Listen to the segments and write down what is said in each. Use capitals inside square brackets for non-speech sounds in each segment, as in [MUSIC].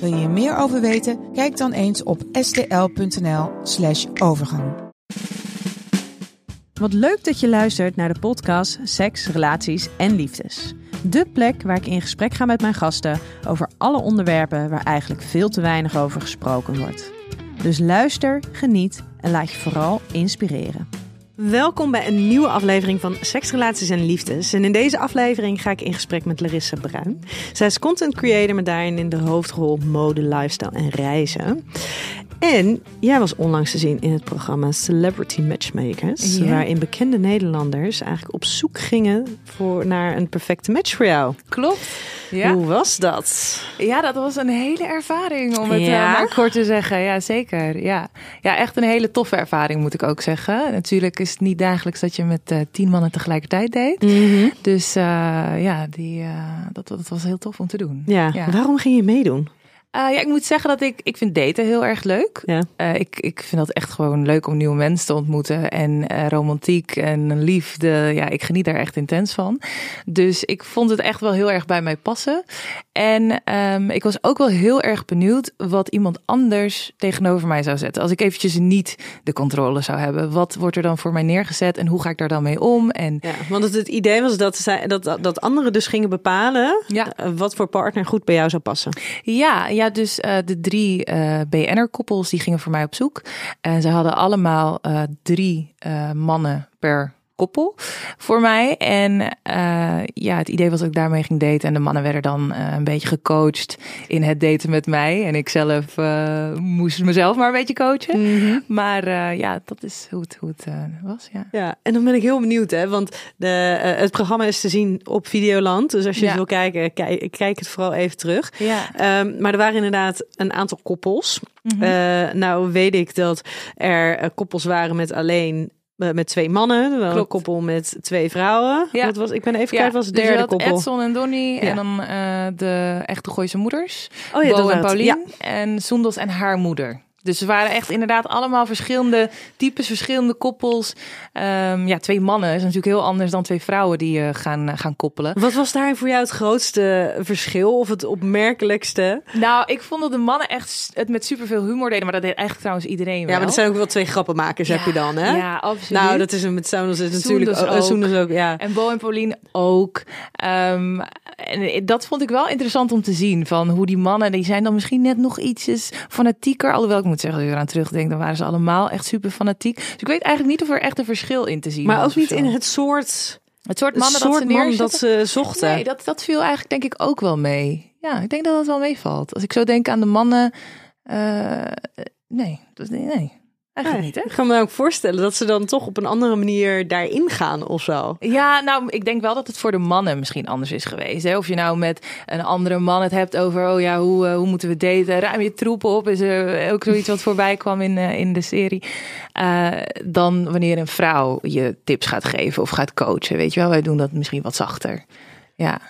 Wil je hier meer over weten? Kijk dan eens op stl.nl/slash overgang. Wat leuk dat je luistert naar de podcast Seks, Relaties en Liefdes. De plek waar ik in gesprek ga met mijn gasten over alle onderwerpen waar eigenlijk veel te weinig over gesproken wordt. Dus luister, geniet en laat je vooral inspireren. Welkom bij een nieuwe aflevering van Seks, Relaties en Liefdes. En in deze aflevering ga ik in gesprek met Larissa Bruin. Zij is content creator met daarin in de hoofdrol mode, lifestyle en reizen. En jij was onlangs te zien in het programma Celebrity Matchmakers. Waarin bekende Nederlanders eigenlijk op zoek gingen voor, naar een perfecte match voor jou. Klopt. Ja. Hoe was dat? ja, dat was een hele ervaring om het Ja? eh, maar kort te zeggen. Ja, zeker. Ja. ja, echt een hele toffe ervaring moet ik ook zeggen. Natuurlijk is het niet dagelijks dat je met eh, tien mannen tegelijkertijd deed. Dus eh, ja, die, eh, dat, dat was heel tof om te doen. Ja. Ja. waarom ging je meedoen? Eh, ja, ik moet zeggen dat ik, ik vind daten heel erg leuk. Ja. Eh, ik, ik vind dat echt gewoon leuk om nieuwe mensen te ontmoeten. En eh, romantiek en liefde. Ja, ik geniet daar echt intens van. Dus ik vond het echt wel heel erg bij mij passen. En ehm, ik was ook wel heel erg benieuwd wat iemand anders tegenover mij zou zetten. Als ik eventjes niet de controle zou hebben. Wat wordt er dan voor mij neergezet en hoe ga ik daar dan mee om? En Ja, want het, het idee was dat, zij, dat, dat anderen dus gingen bepalen Ja. wat voor partner goed bij jou zou passen. Ja, ja dus eh, de drie eh BN'er-koppels die gingen voor mij op zoek. En ze hadden allemaal eh, drie mannen per koppel voor mij. En eh, ja, het idee was dat ik daarmee ging daten. En de mannen werden dan eh, een beetje gecoacht in het daten met mij. En ik zelf eh, moest mezelf maar een beetje coachen. Maar eh, ja, dat is hoe het, hoe het was, ja. Ja, en dan ben ik heel benieuwd, hè? Want de, het programma is te zien op Videoland. Dus als je Ja. wil kijken, kijk, kijk het vooral even terug. Ja. Ehm, maar er waren inderdaad een aantal koppels. Eh, nou weet ik dat er koppels waren met alleen met twee mannen, wel een koppel met twee vrouwen. Ja. Dat was, ik ben even Ja, kwijt, was het dus derde had koppel. Edson en Donnie Ja. en dan eh, de echte Gooise moeders. Oh ja, Bo en. Paulien en Soendos en haar moeder. Dus ze waren echt inderdaad allemaal verschillende types, verschillende koppels. Ehm, ja, twee mannen is natuurlijk heel anders dan twee vrouwen die eh, gaan, eh, gaan koppelen. Wat was daar voor jou het grootste verschil of het opmerkelijkste? Nou, ik vond dat de mannen echt het met superveel humor deden. Maar dat deed eigenlijk trouwens iedereen wel. Ja, maar dat zijn ook wel twee grappenmakers heb je dan, hè? Ja, absoluut. Nou, dat is een met Sounders is natuurlijk Soenders ook. ook. Soenders ook, ja. En Bo en Pauline ook. Ehm, en dat vond ik wel interessant om te zien. Van hoe die mannen, die zijn dan misschien net nog ietsjes fanatieker. Alhoewel ik moet zeggen, als je eraan terugdenkt, dan waren ze allemaal echt super fanatiek. Dus ik weet eigenlijk niet of er echt een verschil in te zien Maar ook niet in het soort, het soort het mannen soort dat ze man dat ze zochten. Nee, dat, dat viel eigenlijk denk ik ook wel mee. Ja, ik denk dat dat wel meevalt. Als ik zo denk aan de mannen... eh, nee, dat, nee, eigenlijk niet hè. Ik kan me ook voorstellen dat ze dan toch op een andere manier daarin gaan of zo. Ja, nou, ik denk wel dat het voor de mannen misschien anders is geweest. Hè? Of je nou met een andere man het hebt over, oh ja, hoe, eh, hoe moeten we daten? Ruim je troepen op, is er ook zoiets wat voorbij kwam in, eh, in de serie. Eh, dan wanneer een vrouw je tips gaat geven of gaat coachen. Weet je wel, wij doen dat misschien wat zachter. Ja.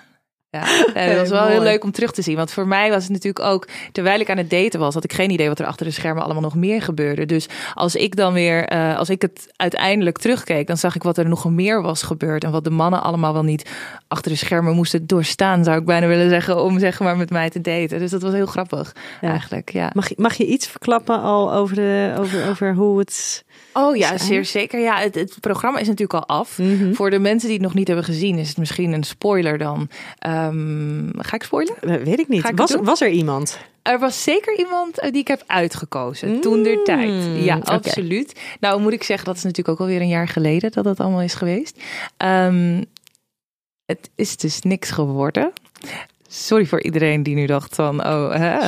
Ja, [LAUGHS] en dat was wel heel leuk om terug te zien. Want voor mij was het natuurlijk ook, terwijl ik aan het daten was, had ik geen idee wat er achter de schermen allemaal nog meer gebeurde. Dus als ik dan weer, eh, als ik het uiteindelijk terugkeek, dan zag ik wat er nog meer was gebeurd. En wat de mannen allemaal wel niet achter de schermen moesten doorstaan, zou ik bijna willen zeggen, om zeg maar met mij te daten. Dus dat was heel grappig Ja. eigenlijk. Ja. Mag, je- mag je iets verklappen al over, de, over, over hoe het... Oh ja, zijn? zeer zeker. Ja, het, het programma is natuurlijk al af. Mhm. Voor de mensen die het nog niet hebben gezien, is het misschien een spoiler dan. Ehm, ga ik spoilen? Weet ik niet. Ik Was, was er iemand? Er was zeker iemand eh, die ik heb uitgekozen. Toen der tijd. Ja, absoluut. Nou moet ik zeggen, dat is natuurlijk ook alweer een jaar geleden dat dat allemaal is geweest. Ehm, het is dus niks geworden. Sorry voor iedereen die nu dacht van, oh, hè,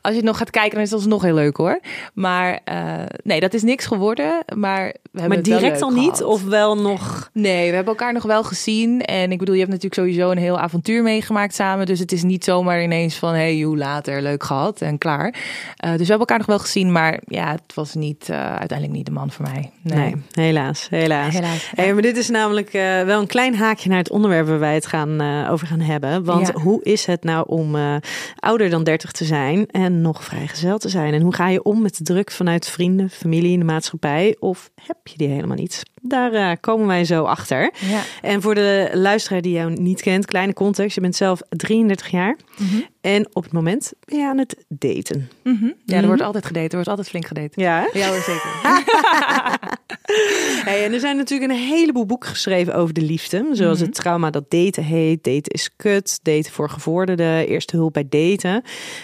als je het nog gaat kijken, dan is het nog heel leuk hoor. Maar uh, nee, dat is niks geworden. Maar, we hebben maar direct al niet? Of wel nog? Nee, we hebben elkaar nog wel gezien. En ik bedoel, je hebt natuurlijk sowieso een heel avontuur meegemaakt samen. Dus het is niet zomaar ineens van, hey, hoe later, leuk gehad en klaar. Uh, dus we hebben elkaar nog wel gezien. Maar ja, het was niet, uh, uiteindelijk niet de man voor mij. Nee, nee helaas, helaas. helaas hey, maar dit is namelijk wel een klein haakje naar het onderwerp waar wij het gaan, over gaan hebben. Want hoe hoe is het nou om uh, ouder dan 30 te zijn en nog vrijgezel te zijn? En hoe ga je om met de druk vanuit vrienden, familie in de maatschappij? Of heb je die helemaal niet? Daar uh, komen wij zo achter. Ja. En voor de luisteraar die jou niet kent, kleine context. Je bent zelf 33 jaar. Mm -hmm. En op het moment ben je aan het daten. Mm -hmm. Ja, er mhm. wordt altijd gedate. Er wordt altijd flink gedate. Ja, ja hoor, zeker. [LAUGHS] [LAUGHS] hey, en er zijn natuurlijk een heleboel boeken geschreven over de liefde. Zoals het mhm. trauma dat daten heet. Daten is kut. Daten voor gevorderden. Eerste hulp bij daten.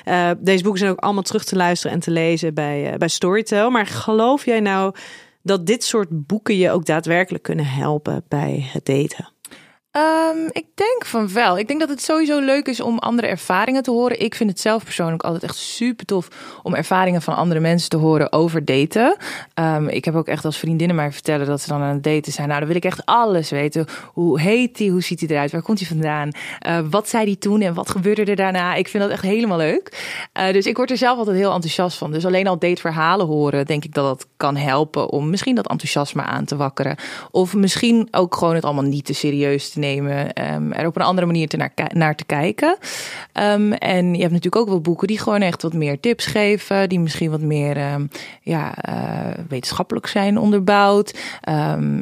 Uh, deze boeken zijn ook allemaal terug te luisteren en te lezen bij, uh, bij Storytel. Maar geloof jij nou dat dit soort boeken je ook daadwerkelijk kunnen helpen bij het daten? Um, ik denk van wel. Ik denk dat het sowieso leuk is om andere ervaringen te horen. Ik vind het zelf persoonlijk altijd echt super tof om ervaringen van andere mensen te horen over daten. Um, ik heb ook echt als vriendinnen mij vertellen dat ze dan aan het daten zijn. Nou, dan wil ik echt alles weten. Hoe heet hij? Hoe ziet hij eruit? Waar komt hij vandaan? Uh, wat zei hij toen en wat gebeurde er daarna? Ik vind dat echt helemaal leuk. Uh, dus ik word er zelf altijd heel enthousiast van. Dus alleen al dateverhalen horen, denk ik dat dat kan helpen om misschien dat enthousiasme aan te wakkeren. Of misschien ook gewoon het allemaal niet te serieus te nemen. Um, er op een andere manier te naar, naar te kijken. Um, en je hebt natuurlijk ook wel boeken die gewoon echt wat meer tips geven. Die misschien wat meer um, ja, uh, wetenschappelijk zijn onderbouwd.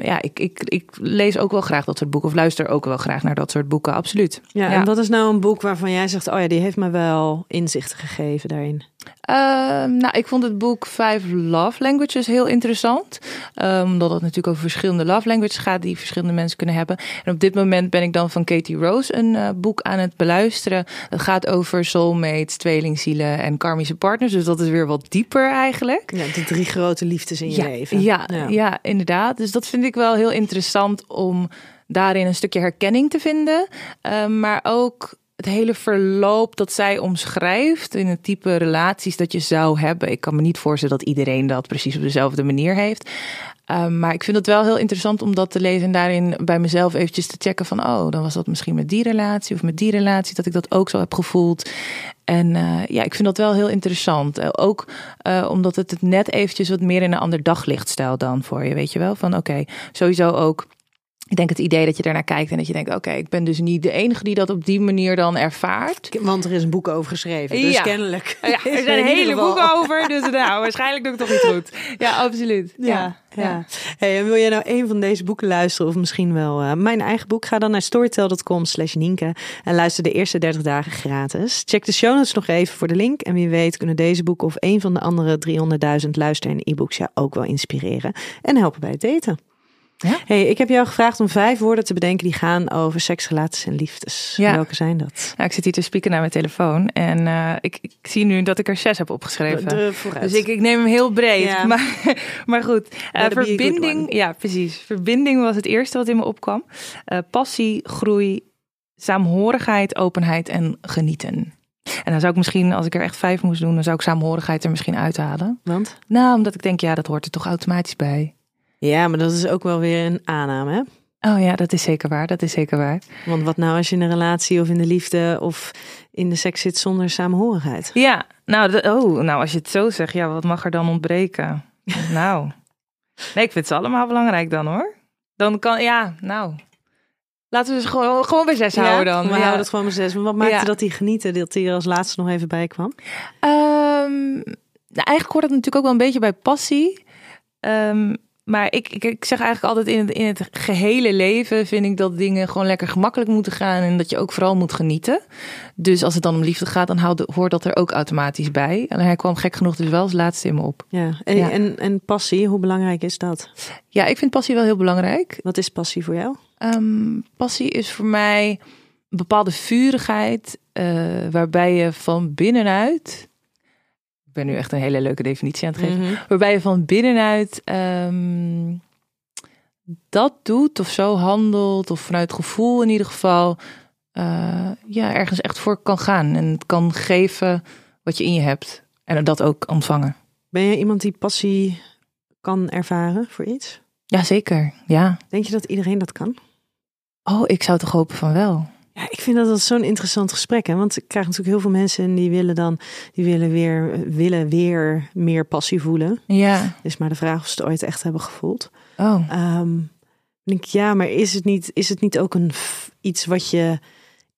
ja, ik, ik, ik lees ook wel graag dat soort boeken. Of luister ook wel graag naar dat soort boeken, absoluut. Ja, ja. en wat is nou een boek waarvan jij zegt... oh ja, die heeft me wel inzichten gegeven daarin? Uh, nou, ik vond het boek Five Love Languages heel interessant. Um, omdat het natuurlijk over verschillende love languages gaat die verschillende mensen kunnen hebben. En op dit moment ben ik dan van Katie Rose een uh, boek aan het beluisteren. Het gaat over soulmates, tweelingzielen en karmische partners. Dus dat is weer wat dieper eigenlijk. Ja, de drie grote liefdes in je ja, leven. Ja, ja, ja. inderdaad. Dus dat vind ik wel heel interessant om daarin een stukje herkenning te vinden. Uh, maar ook het hele verloop dat zij omschrijft in het type relaties dat je zou hebben. Ik kan me niet voorstellen dat iedereen dat precies op dezelfde manier heeft. Um, maar ik vind het wel heel interessant om dat te lezen en daarin bij mezelf eventjes te checken van, oh, dan was dat misschien met die relatie of met die relatie, dat ik dat ook zo heb gevoeld. En uh, ja, ik vind dat wel heel interessant. Uh, ook uh, omdat het het net eventjes wat meer in een ander daglicht stelt dan voor je, weet je wel. Van oké, sowieso ook ik denk het idee dat je daarnaar kijkt en dat je denkt: oké, ik ben dus niet de enige die dat op die manier dan ervaart. Want er is een boek over geschreven, dus kennelijk. Ja, er [LAUGHS] zijn hele boeken over, dus nou, waarschijnlijk doe ik toch iets goed. Ja, absoluut. Ja. ja. Hey, en wil jij nou een van deze boeken luisteren of misschien wel uh, mijn eigen boek? Ga dan naar storytel.com slash Nienke en luister de eerste 30 dagen gratis. Check de show notes nog even voor de link. En wie weet kunnen deze boeken of een van de andere 300.000 luister- en e-books jou ook wel inspireren en helpen bij het daten. Ja? Hey, ik heb jou gevraagd om vijf woorden te bedenken die gaan over seks, relaties en liefdes. Ja. Welke zijn dat? Nou, ik zit hier te spieken naar mijn telefoon en uh, ik, ik, zie nu dat ik er zes heb opgeschreven. De, dus ik, ik neem hem heel breed. Ja. Maar, [LAUGHS] maar goed, uh, verbinding. Ja, precies. Verbinding was het eerste wat in me opkwam. Uh, passie, groei, saamhorigheid, openheid en genieten. En dan zou ik misschien, als ik er echt vijf moest doen, dan zou ik saamhorigheid er misschien uithalen. Want? Nou, omdat ik denk, ja, dat hoort er toch automatisch bij. Ja, maar dat is ook wel weer een aanname, hè? Oh ja, dat is zeker waar. Dat is zeker waar. Want wat nou als je in een relatie of in de liefde of in de seks zit zonder samenhorigheid? Ja, nou, oh, nou als je het zo zegt, ja, wat mag er dan ontbreken? [LAUGHS] nou, nee, ik vind ze allemaal belangrijk dan hoor. Dan kan, ja, nou, Laten we dus gewoon, gewoon bij zes houden dan. We houden het gewoon bij zes. Maar wat maakte dat hij genieten, dat er als laatste nog even bij kwam? Um, nou, eigenlijk hoort het natuurlijk ook wel een beetje bij passie. Um, maar ik, ik, ik, zeg eigenlijk altijd in het, in het gehele leven vind ik dat dingen gewoon lekker gemakkelijk moeten gaan en dat je ook vooral moet genieten. Dus als het dan om liefde gaat, dan hoort dat er ook automatisch bij. En hij kwam gek genoeg dus wel als laatste in me op. Ja. En, En, en passie, hoe belangrijk is dat? Ja, ik vind passie wel heel belangrijk. Wat is passie voor jou? Um, passie is voor mij een bepaalde vurigheid uh, waarbij je van binnenuit ben nu echt een hele leuke definitie aan het geven. Mhm. Waarbij je van binnenuit um, dat doet of zo handelt, of vanuit gevoel in ieder geval, eh, ja, ergens echt voor kan gaan. En het kan geven wat je in je hebt. En dat ook ontvangen. Ben je iemand die passie kan ervaren voor iets? Ja, zeker. Ja. Denk je dat iedereen dat kan? Oh, ik zou toch hopen van wel. Ja, ik vind dat dat zo'n interessant gesprek. Hè? Want ik krijg natuurlijk heel veel mensen en die willen dan die willen weer, willen weer meer passie voelen. Ja. Is maar de vraag of ze het ooit echt hebben gevoeld. Oh. Ehm, denk ik, ja, maar is het niet, is het niet ook een iets wat je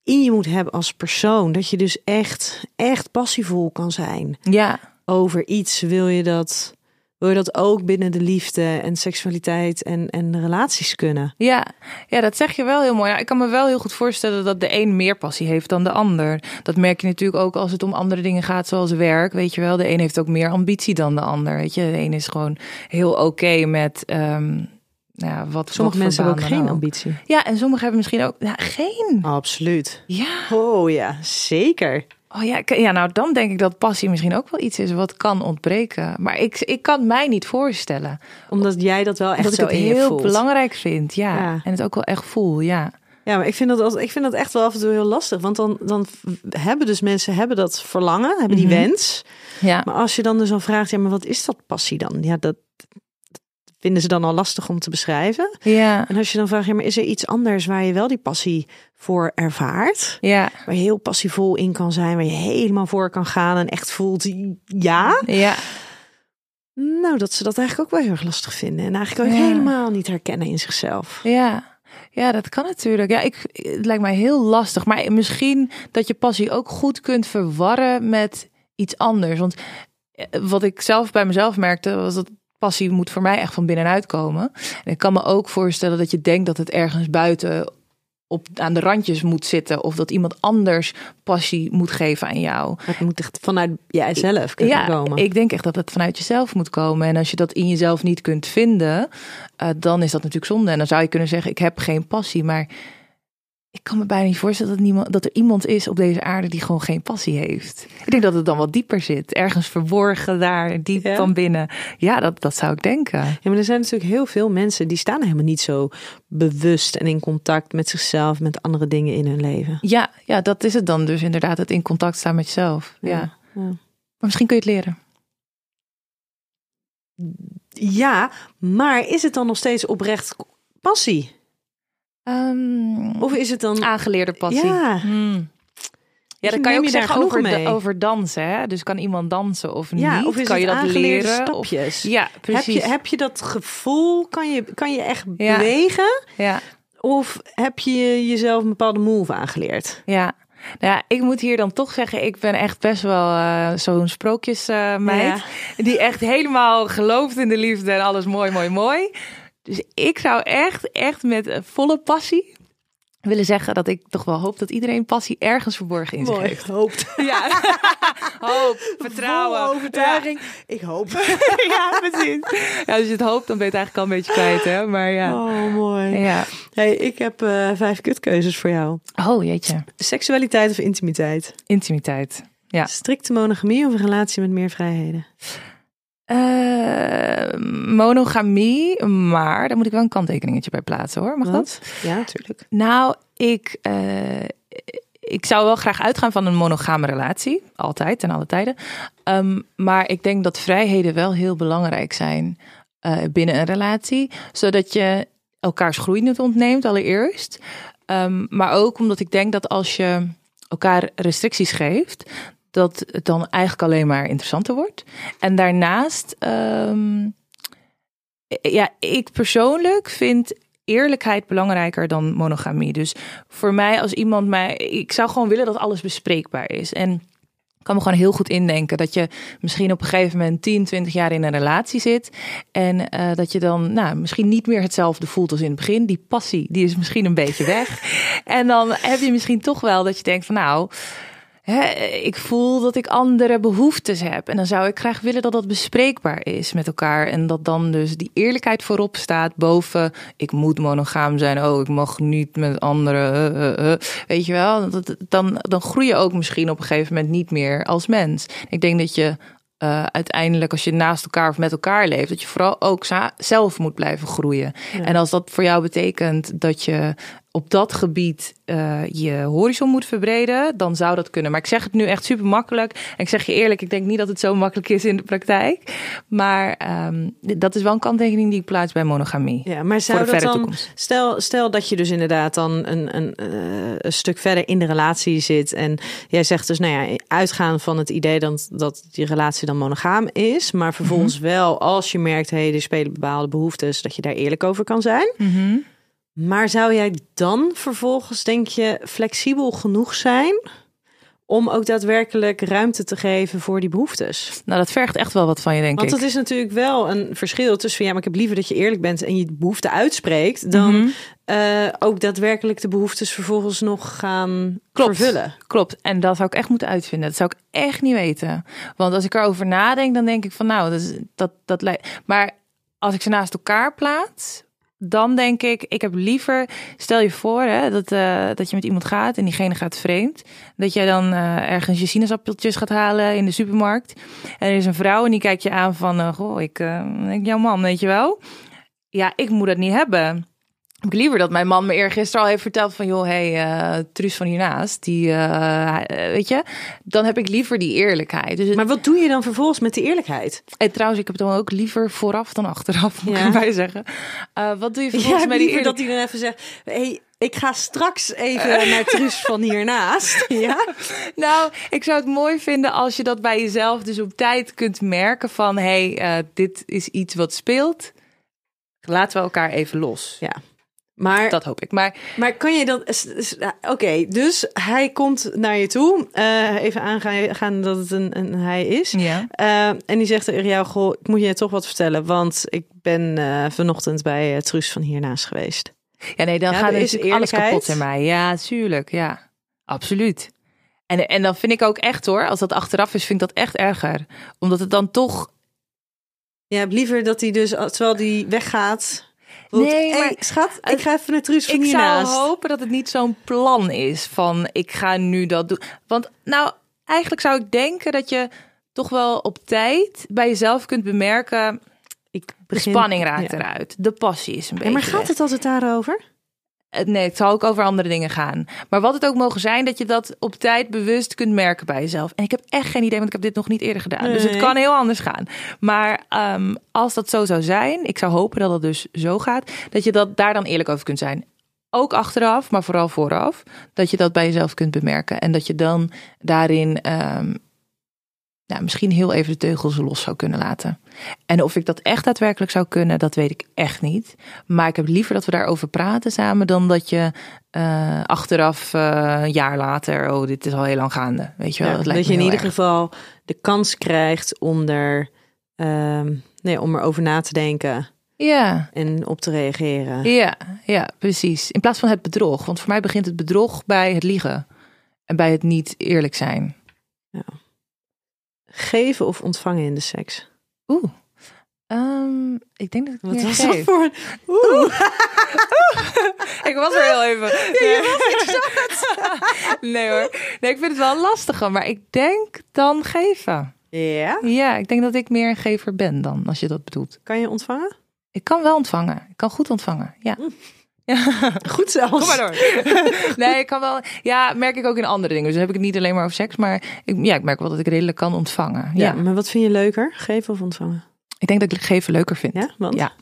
in je moet hebben als persoon? Dat je dus echt, echt passievol kan zijn Ja. over iets. Wil je dat, wil je dat ook binnen de liefde en seksualiteit en, en relaties kunnen? Ja. ja, dat zeg je wel heel mooi. Ja, ik kan me wel heel goed voorstellen dat de een meer passie heeft dan de ander. Dat merk je natuurlijk ook als het om andere dingen gaat, zoals werk. Weet je wel, de een heeft ook meer ambitie dan de ander. Weet je, de een is gewoon heel oké met. ehm, nou ja, wat, Sommige wat mensen hebben ook geen ook. ambitie. Ja, en sommigen hebben misschien ook ja, geen. Absoluut. Ja. Oh ja, zeker. Oh ja, ja, nou dan denk ik dat passie misschien ook wel iets is wat kan ontbreken. Maar ik, ik kan het mij niet voorstellen. Omdat jij dat wel echt ik zo het heel voelt. belangrijk vind. Ja. Ja. En het ook wel echt voel. Ja. Ja, maar ik vind dat, altijd- ik vind dat echt wel af en toe heel lastig. Want dan, dan hebben dus mensen hebben dat verlangen, hebben die Mhm. wens. Ja. Maar als je dan dus al vraagt, ja, maar wat is dat passie dan? Ja, dat vinden ze dan al lastig om te beschrijven. Ja. En als je dan vraagt, ja, maar is er iets anders waar je wel die passie voor ervaart? Ja. Waar je heel passievol in kan zijn, waar je helemaal voor kan gaan en echt voelt, ja. Ja. Nou, dat ze dat eigenlijk ook wel heel erg lastig vinden. En eigenlijk ook Ja. helemaal niet herkennen in zichzelf. Ja. Ja, dat kan natuurlijk. Ja, ik, het lijkt mij heel lastig. Maar misschien dat je passie ook goed kunt verwarren met iets anders. Want eh, wat ik zelf bij mezelf merkte, was dat passie moet voor mij echt van binnenuit komen. En ik kan me ook voorstellen dat je denkt dat het ergens buiten op, aan de randjes moet zitten. Of dat iemand anders passie moet geven aan jou. Het moet echt vanuit jijzelf kunnen Ja, komen. ik denk echt dat het vanuit jezelf moet komen. En als je dat in jezelf niet kunt vinden, eh, dan is dat natuurlijk zonde. En dan zou je kunnen zeggen, ik heb geen passie. Maar ik kan me bijna niet voorstellen dat, niemand, dat er iemand is op deze aarde die gewoon geen passie heeft. Ik denk dat het dan wat dieper zit. Ergens verborgen daar, diep Ja? van binnen. Ja, dat, dat zou ik denken. Ja, maar er zijn natuurlijk heel veel mensen die staan helemaal niet zo bewust en in contact met zichzelf, met andere dingen in hun leven. Ja, ja, dat is het dan dus inderdaad. Het in contact staan met jezelf. Ja. Ja. Maar misschien kun je het leren. Ja, maar is het dan nog steeds oprecht passie? Ehm, Of is het dan aangeleerde passie. Ja. Hmm. Ja, Misschien dat kan je ook zeggen over, de- over dansen. Hè? Dus kan iemand dansen of ja, niet? of is kan je dat leren? Of- stapjes? ja, heb, precies. je, heb je dat gevoel? Kan je, kan je echt Ja. bewegen? Ja, Of heb je jezelf een bepaalde move aangeleerd? ja. Nou ja, ik moet hier dan toch zeggen, ik ben echt best wel eh, zo'n sprookjesmeid. Die echt helemaal gelooft in de liefde en alles mooi, mooi, mooi. Dus ik zou echt, echt met eh, volle passie willen zeggen dat ik toch wel hoop dat iedereen passie ergens verborgen in zich heeft. hoopt. [LAUGHS] Ja, [LAUGHS] hoop, vertrouwen. Vol overtuiging. Ik hoop. [LAUGHS] ja, precies. Ja, als je het hoopt, dan ben je het eigenlijk al een beetje kwijt, hè? Maar ja. Oh, mooi. Ja. Hey, ik heb eh, vijf kutkeuzes voor jou. Oh, jeetje. Seksualiteit of intimiteit? Intimiteit. Ja. Strikte monogamie of een relatie met meer vrijheden? Eh, monogamie, maar daar moet ik wel een kanttekeningetje bij plaatsen, hoor. Mag dat? Ja, natuurlijk. Nou, ik, eh, ik zou wel graag uitgaan van een monogame relatie. Altijd en alle tijden. Ehm, maar ik denk dat vrijheden wel heel belangrijk zijn eh, binnen een relatie. Zodat je elkaars groei niet ontneemt, allereerst. Ehm, maar ook omdat ik denk dat als je elkaar restricties geeft, dat het dan eigenlijk alleen maar interessanter wordt. En daarnaast, ehm, ja, ik persoonlijk vind eerlijkheid belangrijker dan monogamie. Dus voor mij, als iemand mij. Ik zou gewoon willen dat alles bespreekbaar is. En ik kan me gewoon heel goed indenken dat je misschien op een gegeven moment 10, 20 jaar in een relatie zit. En eh, dat je dan nou, misschien niet meer hetzelfde voelt als in het begin. Die passie, die is misschien een beetje weg. [LAUGHS] En dan heb je misschien toch wel dat je denkt van nou. Hè, ik voel dat ik andere behoeftes heb. En dan zou ik graag willen dat dat bespreekbaar is met elkaar. En dat dan dus die eerlijkheid voorop staat boven... ik moet monogaam zijn, oh, ik mag niet met anderen. eh, eh, eh. Weet je wel, dat, dan, dan groei je ook misschien op een gegeven moment niet meer als mens. Ik denk dat je uiteindelijk, als je naast elkaar of met elkaar leeft... dat je vooral ook zelf moet blijven groeien. En als dat voor jou betekent dat je op dat gebied eh, je horizon moet verbreden, dan zou dat kunnen. Maar ik zeg het nu echt super makkelijk. En ik zeg je eerlijk, ik denk niet dat het zo makkelijk is in de praktijk. Maar ehm, dat is wel een kanttekening die ik plaats bij monogamie. Ja, maar zou voor de dat dan, toekomst. stel, stel dat je dus inderdaad dan een, een, eh, een stuk verder in de relatie zit. En jij zegt dus, nou ja, uitgaan van het idee dat, dat die relatie dan monogaam is. Maar vervolgens Mhm. wel, als je merkt, hé, hey, er spelen bepaalde behoeftes, dat je daar eerlijk over kan zijn. Mhm. Maar zou jij dan vervolgens, denk je, flexibel genoeg zijn om ook daadwerkelijk ruimte te geven voor die behoeftes? Nou, dat vergt echt wel wat van je, denk Want ik. het is natuurlijk wel een verschil tussen ja, maar ik heb liever dat je eerlijk bent en je behoefte uitspreekt, dan Mhm. eh, ook daadwerkelijk de behoeftes vervolgens nog gaan Klopt. vervullen. Klopt. En dat zou ik echt moeten uitvinden. Dat zou ik echt niet weten. Want als ik erover nadenk, dan denk ik van nou, dat, dat, dat lijkt. Maar als ik ze naast elkaar plaats, dan denk ik, ik heb liever, stel je voor hè, dat, eh, dat je met iemand gaat en diegene gaat vreemd. Dat jij dan eh, ergens je sinaasappeltjes gaat halen in de supermarkt. En er is een vrouw en die kijkt je aan van, eh, goh, ik, ik jouw man, weet je wel. Ja, ik moet dat niet hebben. Ik liever dat mijn man me eergisteren al heeft verteld van... joh, hey, eh Truus van hiernaast, die, eh, weet je... dan heb ik liever die eerlijkheid. Dus het- Maar wat doe je dan vervolgens met de eerlijkheid? en trouwens, ik heb het dan ook liever vooraf dan achteraf, moet Ja. ik erbij zeggen. Eh, wat doe je vervolgens Ja, met die eerlijkheid? dat hij dan even zegt, hey, ik ga straks even naar Truus van hiernaast. [LAUGHS] Ja? Nou, ik zou het mooi vinden als je dat bij jezelf dus op tijd kunt merken van... hé, hey, eh, dit is iets wat speelt. Laten we elkaar even los. ja. Maar, Dat hoop ik. Maar maar kan je dan... s- s- Oké, dus hij komt naar je toe. eh, even aangaan dat het een, een hij is. ja, Eh, en die zegt tegen jou, goh, ik moet je toch wat vertellen. Want ik ben eh, vanochtend bij Truus van hiernaast geweest. Ja, nee, dan Ja, gaat natuurlijk alles kapot in mij. Ja, tuurlijk. Ja, absoluut. En, en dan vind ik ook echt hoor, als dat achteraf is, vind ik dat echt erger. Omdat het dan toch... Je hebt liever dat hij dus, terwijl hij weggaat... Nee, "Hey, maar- schat, ik ga even naar Truus van Ik zou hiernaast. hopen dat het niet zo'n plan is van ik ga nu dat doen. Want nou, eigenlijk zou ik denken dat je toch wel op tijd bij jezelf kunt bemerken... Ik De begin- spanning raakt ja. eruit. De passie is een Ja, beetje maar gaat het altijd daarover? Eh, Nee, het zal ook over andere dingen gaan. Maar wat het ook mogen zijn, dat je dat op tijd bewust kunt merken bij jezelf. En ik heb echt geen idee, want ik heb dit nog niet eerder gedaan. Dus het kan heel anders gaan. Maar ehm, als dat zo zou zijn, ik zou hopen dat het dus zo gaat, dat je dat daar dan eerlijk over kunt zijn. Ook achteraf, maar vooral vooraf. Dat je dat bij jezelf kunt bemerken. En dat je dan daarin ehm, nou, misschien heel even de teugels los zou kunnen laten. En of ik dat echt daadwerkelijk zou kunnen, dat weet ik echt niet. Maar ik heb liever dat we daarover praten samen dan dat je eh, achteraf eh, een jaar later, oh, dit is al heel lang gaande. Weet je wel, Ja, dat dat je in ieder erg. geval de kans krijgt om er, ehm, nee, om erover na te denken Ja, en op te reageren. ja, ja, precies. In plaats van het bedrog. Want voor mij begint het bedrog bij het liegen. En bij het niet eerlijk zijn. Geven of ontvangen in de seks? Oeh. Ehm, ik denk dat ik Wat was dat voor een... Oeh. [LAUGHS] Ik was er heel even. Nee. [LAUGHS] nee hoor. Nee, ik vind het wel lastiger. Maar ik denk dan geven. Ja? Ja, ik denk dat ik meer een gever ben dan, als je dat bedoelt. Kan je ontvangen? Ik kan wel ontvangen. Ik kan goed ontvangen. Ja. [LAUGHS] Goed zelfs. Kom maar door. [LAUGHS] nee, ik kan wel. Ja, merk ik ook in andere dingen. Dus dan heb ik het niet alleen maar over seks. Maar ik, ja, ik merk wel dat ik redelijk kan ontvangen. Ja. Ja, maar wat vind je leuker? Geven of ontvangen? Ik denk dat ik geven leuker vind. Ja, want? Ja.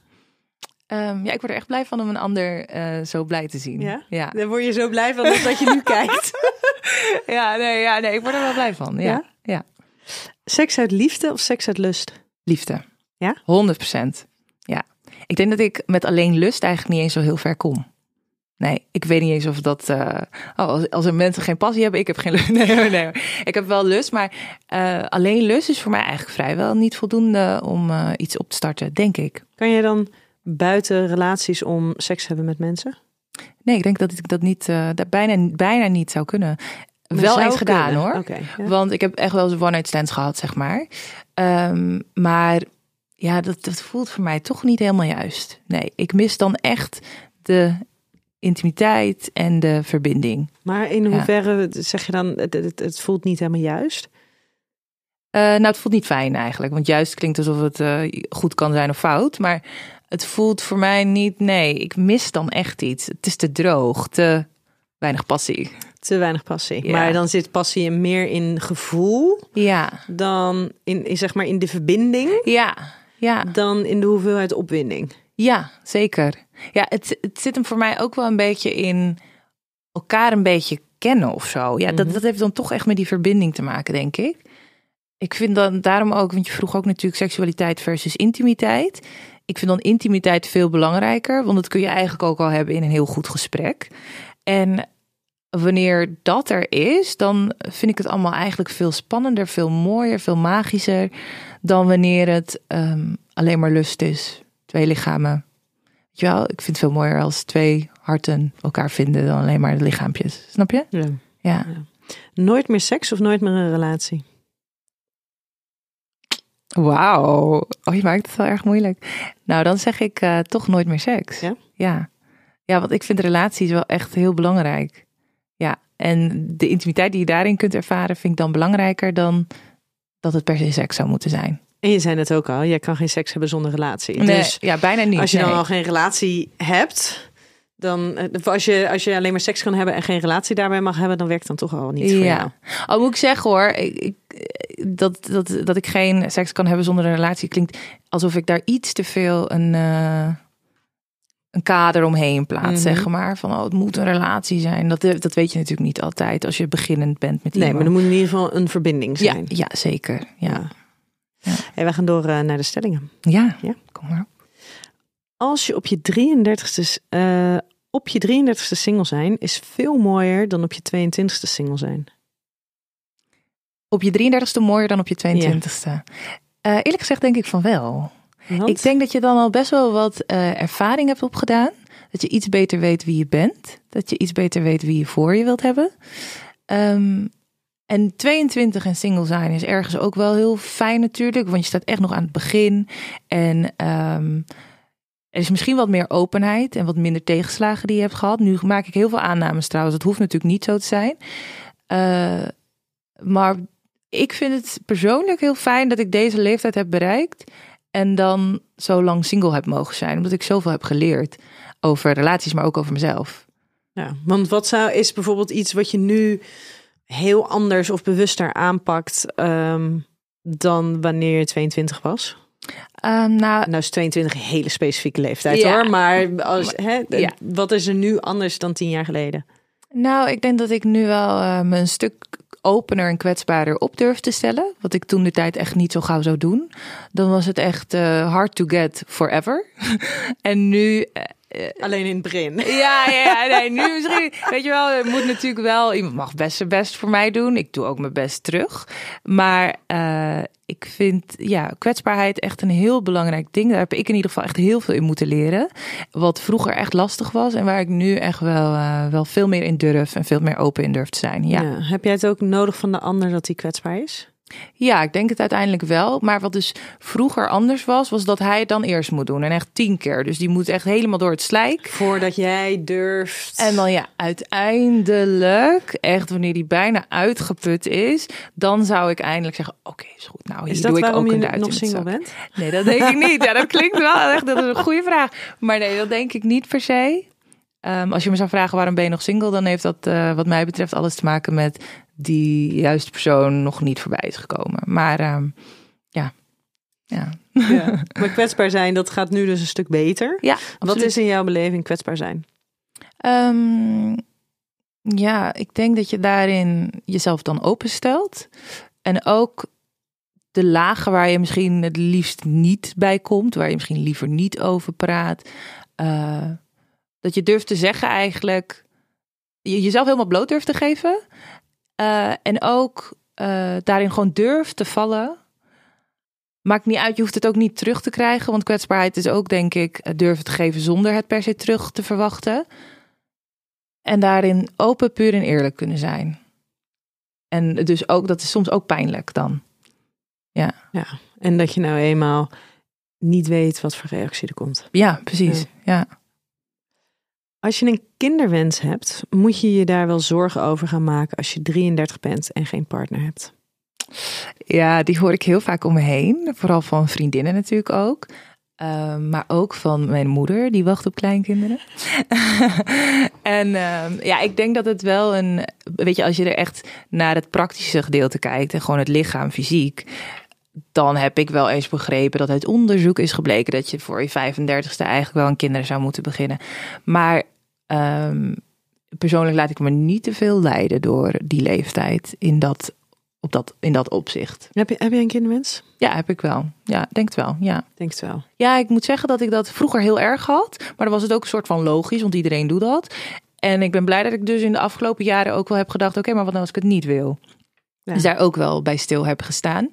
Ehm, ja, ik word er echt blij van om een ander eh, zo blij te zien. Ja? Ja. Daar word je zo blij van dat je nu [LAUGHS] kijkt. Ja, nee, ja, nee, ik word er wel blij van. Ja. Ja? ja. Seks uit liefde of seks uit lust? Liefde. Ja? 100 procent. Ja. Ik denk dat ik met alleen lust eigenlijk niet eens zo heel ver kom. Nee, ik weet niet eens of dat. eh, oh, als, als er mensen geen passie hebben, ik heb geen [LAUGHS] lust. Nee, nee, ik heb wel lust, maar eh, alleen lust is voor mij eigenlijk vrijwel niet voldoende om eh, iets op te starten, denk ik. Kan je dan buiten relaties om seks hebben met mensen? Nee, ik denk dat ik dat niet, dat bijna, bijna niet zou kunnen. Maar wel eens gedaan kunnen. hoor. Ja. Want ik heb echt wel eens een one-night stands gehad, zeg maar. Ehm, maar ja, dat, dat voelt voor mij toch niet helemaal juist. Nee, ik mis dan echt de intimiteit en de verbinding. Maar in Ja. hoeverre zeg je dan, het, het, het voelt niet helemaal juist? Eh, nou, het voelt niet fijn eigenlijk. Want juist klinkt alsof het eh, goed kan zijn of fout. Maar het voelt voor mij niet, nee, ik mis dan echt iets. Het is te droog, te weinig passie. Te weinig passie. Ja. Maar dan zit passie meer in gevoel Ja, dan in, in, zeg maar in de verbinding ja, ja. dan in de hoeveelheid opwinding. Ja, zeker. Ja, het, het zit hem voor mij ook wel een beetje in elkaar een beetje kennen of zo. Ja, dat, Mhm. dat heeft dan toch echt met die verbinding te maken, denk ik. Ik vind dan daarom ook, want je vroeg ook natuurlijk seksualiteit versus intimiteit. Ik vind dan intimiteit veel belangrijker, want dat kun je eigenlijk ook al hebben in een heel goed gesprek. En wanneer dat er is, dan vind ik het allemaal eigenlijk veel spannender, veel mooier, veel magischer dan wanneer het ehm, alleen maar lust is. Twee lichamen. Weet je wel, ik vind het veel mooier als twee harten elkaar vinden dan alleen maar de lichaampjes. Snap je? Ja. Ja. Nooit meer seks of nooit meer een relatie? Wauw. Oh, je maakt het wel erg moeilijk. Nou, dan zeg ik eh, toch nooit meer seks. Ja? Ja. Ja, want ik vind relaties wel echt heel belangrijk. Ja. En de intimiteit die je daarin kunt ervaren, vind ik dan belangrijker dan dat het per se seks zou moeten zijn. En je zei het ook al, jij kan geen seks hebben zonder relatie. Nee, Dus ja, bijna niet. als je dan al geen relatie hebt, dan eh, als je, als je alleen maar seks kan hebben en geen relatie daarbij mag hebben, dan werkt dan toch al niet voor jou. Ja. Al moet ik zeggen hoor, ik, ik, dat, dat, dat ik geen seks kan hebben zonder een relatie klinkt alsof ik daar iets te veel een, eh, een kader omheen plaats, Mhm. zeg maar. Van oh, het moet een relatie zijn. Dat, dat weet je natuurlijk niet altijd als je beginnend bent met Nee, iemand. maar er moet in ieder geval een verbinding ja, zijn. ja, zeker. Ja, Ja. Hey, wij gaan door eh, naar de stellingen. ja. Ja. kom maar. op. Als je op je 33ste, eh, op je 33ste single zijn, is veel mooier dan op je 22ste single zijn. Op je 33ste mooier dan op je 22ste. Eh, eerlijk gezegd denk ik van wel. Ik denk dat je dan al best wel wat eh, ervaring hebt opgedaan. Dat je iets beter weet wie je bent. Dat je iets beter weet wie je voor je wilt hebben. Ehm, en 22 en single zijn is ergens ook wel heel fijn natuurlijk. Want je staat echt nog aan het begin. En ehm, er is misschien wat meer openheid en wat minder tegenslagen die je hebt gehad. Nu maak ik heel veel aannames trouwens. Dat hoeft natuurlijk niet zo te zijn. Eh, maar ik vind het persoonlijk heel fijn dat ik deze leeftijd heb bereikt. En dan zo lang single heb mogen zijn. Omdat ik zoveel heb geleerd over relaties, maar ook over mezelf. Ja, want wat zou, is bijvoorbeeld iets wat je nu heel anders of bewuster aanpakt ehm, dan wanneer je 22 was? Ehm, nou, Nou is 22 een hele specifieke leeftijd Ja. hoor, maar als, hè, ja. wat is er nu anders dan tien jaar geleden? nou, ik denk dat ik nu wel eh, me een stuk opener en kwetsbaarder op durf te stellen. Wat ik toen de tijd echt niet zo gauw zou doen. Dan was het echt eh, hard to get forever. [LAUGHS] en nu eh, Alleen in het begin. Ja, ja, nee, [LAUGHS] nu misschien. Weet je wel, het moet natuurlijk wel. Iemand mag best zijn best voor mij doen. Ik doe ook mijn best terug. Maar eh, ik vind ja, kwetsbaarheid echt een heel belangrijk ding. Daar heb ik in ieder geval echt heel veel in moeten leren. Wat vroeger echt lastig was en waar ik nu echt wel, eh, wel veel meer in durf en veel meer open in durf te zijn. Ja. Ja. Heb jij het ook nodig van de ander dat hij kwetsbaar is? Ja, ik denk het uiteindelijk wel. Maar wat dus vroeger anders was, was dat hij het dan eerst moet doen. En echt tien keer. Dus die moet echt helemaal door het slijk. Voordat jij durft. En dan ja, uiteindelijk, echt wanneer die bijna uitgeput is, dan zou ik eindelijk zeggen: Oké, is goed. Nou, hier is doe ik ook je een duit nog single bent? Nee, dat denk ik niet. Ja, dat klinkt wel echt. Dat is een goede vraag. Maar nee, dat denk ik niet per se. Ehm, als je me zou vragen waarom ben je nog single, dan heeft dat, eh, wat mij betreft, alles te maken met die juiste persoon nog niet voorbij is gekomen. Maar ehm, ja, ja, Ja. [LAUGHS] Maar kwetsbaar zijn, dat gaat nu dus een stuk beter. ja. Wat is in jouw beleving kwetsbaar zijn? Ehm, ja, ik denk dat je daarin jezelf dan openstelt. En ook de lagen waar je misschien het liefst niet bij komt, waar je misschien liever niet over praat. eh, dat je durft te zeggen eigenlijk, je jezelf helemaal bloot durft te geven. Eh, en ook eh, daarin gewoon durft te vallen. Maakt niet uit, je hoeft het ook niet terug te krijgen. Want kwetsbaarheid is ook, denk ik, durven te geven zonder het per se terug te verwachten. En daarin open, puur en eerlijk kunnen zijn. En dus ook, dat is soms ook pijnlijk dan. Ja. En dat je nou eenmaal niet weet wat voor reactie er komt. Ja, precies. Ja. Als je een kinderwens hebt, moet je je daar wel zorgen over gaan maken als je 33 bent en geen partner hebt. Ja, die hoor ik heel vaak om me heen. Vooral van vriendinnen natuurlijk ook. Ehm, maar ook van mijn moeder, die wacht op kleinkinderen. [LAUGHS] en ehm, ja, ik denk dat het wel een. Weet je, als je er echt naar het praktische gedeelte kijkt en gewoon het lichaam, fysiek. Dan heb ik wel eens begrepen dat uit onderzoek is gebleken dat je voor je 35ste eigenlijk wel aan kinderen zou moeten beginnen. Maar ehm, persoonlijk laat ik me niet te veel leiden door die leeftijd in dat, op dat, in dat opzicht. Heb je, heb je een kinderwens? Ja, heb ik wel. Ja, denk het wel. Ja. Denk het wel. Ja, ik moet zeggen dat ik dat vroeger heel erg had. Maar dan was het ook een soort van logisch, want iedereen doet dat. En ik ben blij dat ik dus in de afgelopen jaren ook wel heb gedacht: oké, maar wat nou als ik het niet wil? Ja. Dus daar ook wel bij stil heb gestaan.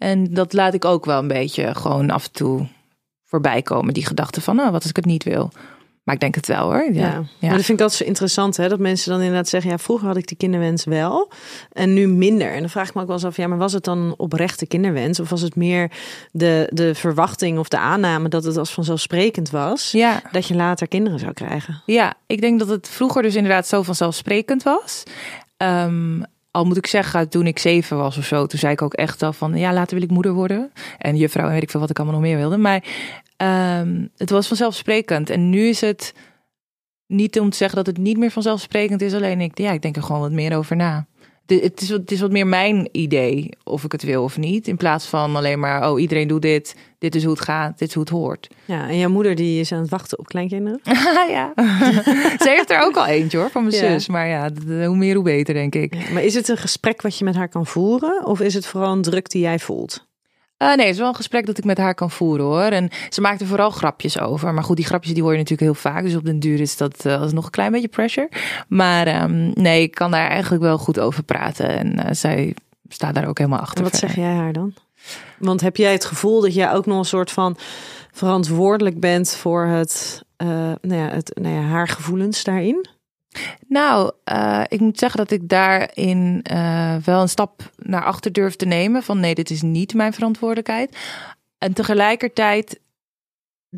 En dat laat ik ook wel een beetje gewoon af en toe voorbij komen. Die gedachte van, nou, wat als ik het niet wil? Maar ik denk het wel hoor. Ja. Ja. Maar dat vind ik dat zo interessant, hè? Dat mensen dan inderdaad zeggen: ja, vroeger had ik die kinderwens wel en nu minder. En dan vraag ik me ook wel eens af: ja, maar was het dan een oprechte kinderwens? Of was het meer de, de verwachting of de aanname dat het als vanzelfsprekend was ja. dat je later kinderen zou krijgen? Ja, ik denk dat het vroeger dus inderdaad zo vanzelfsprekend was. Ehm, al moet ik zeggen, toen ik zeven was of zo, toen zei ik ook echt al van, ja, later wil ik moeder worden. En juffrouw en weet ik veel wat ik allemaal nog meer wilde. Maar ehm, het was vanzelfsprekend. En nu is het niet om te zeggen dat het niet meer vanzelfsprekend is. Alleen ik, ja, ik denk er gewoon wat meer over na. De- Het is, wat- het is wat meer mijn idee of ik het wil of niet. In plaats van alleen maar, oh, iedereen doet dit. Dit is hoe het gaat. Dit is hoe het hoort. Ja, en jouw moeder die is aan het wachten op kleinkinderen. [LAUGHS] ja. [LAUGHS] Ze heeft er ook al eentje hoor, van mijn Ja. zus. Maar ja, hoe meer hoe beter, denk ik. Maar is het een gesprek wat je met haar kan voeren? Of is het vooral een druk die jij voelt? Eh, nee, het is wel een gesprek dat ik met haar kan voeren hoor. En ze maakt er vooral grapjes over. Maar goed, die grapjes die hoor je natuurlijk heel vaak. Dus op den duur is dat uh, nog een klein beetje pressure. Maar um, nee, ik kan daar eigenlijk wel goed over praten. En uh, zij staat daar ook helemaal achter. En wat zeg jij haar dan? Want heb jij het gevoel dat jij ook nog een soort van verantwoordelijk bent voor het, nou ja, het nou ja, haar gevoelens daarin? Nou, uh, ik moet zeggen dat ik daarin uh, wel een stap naar achter durf te nemen. Van nee, dit is niet mijn verantwoordelijkheid. En tegelijkertijd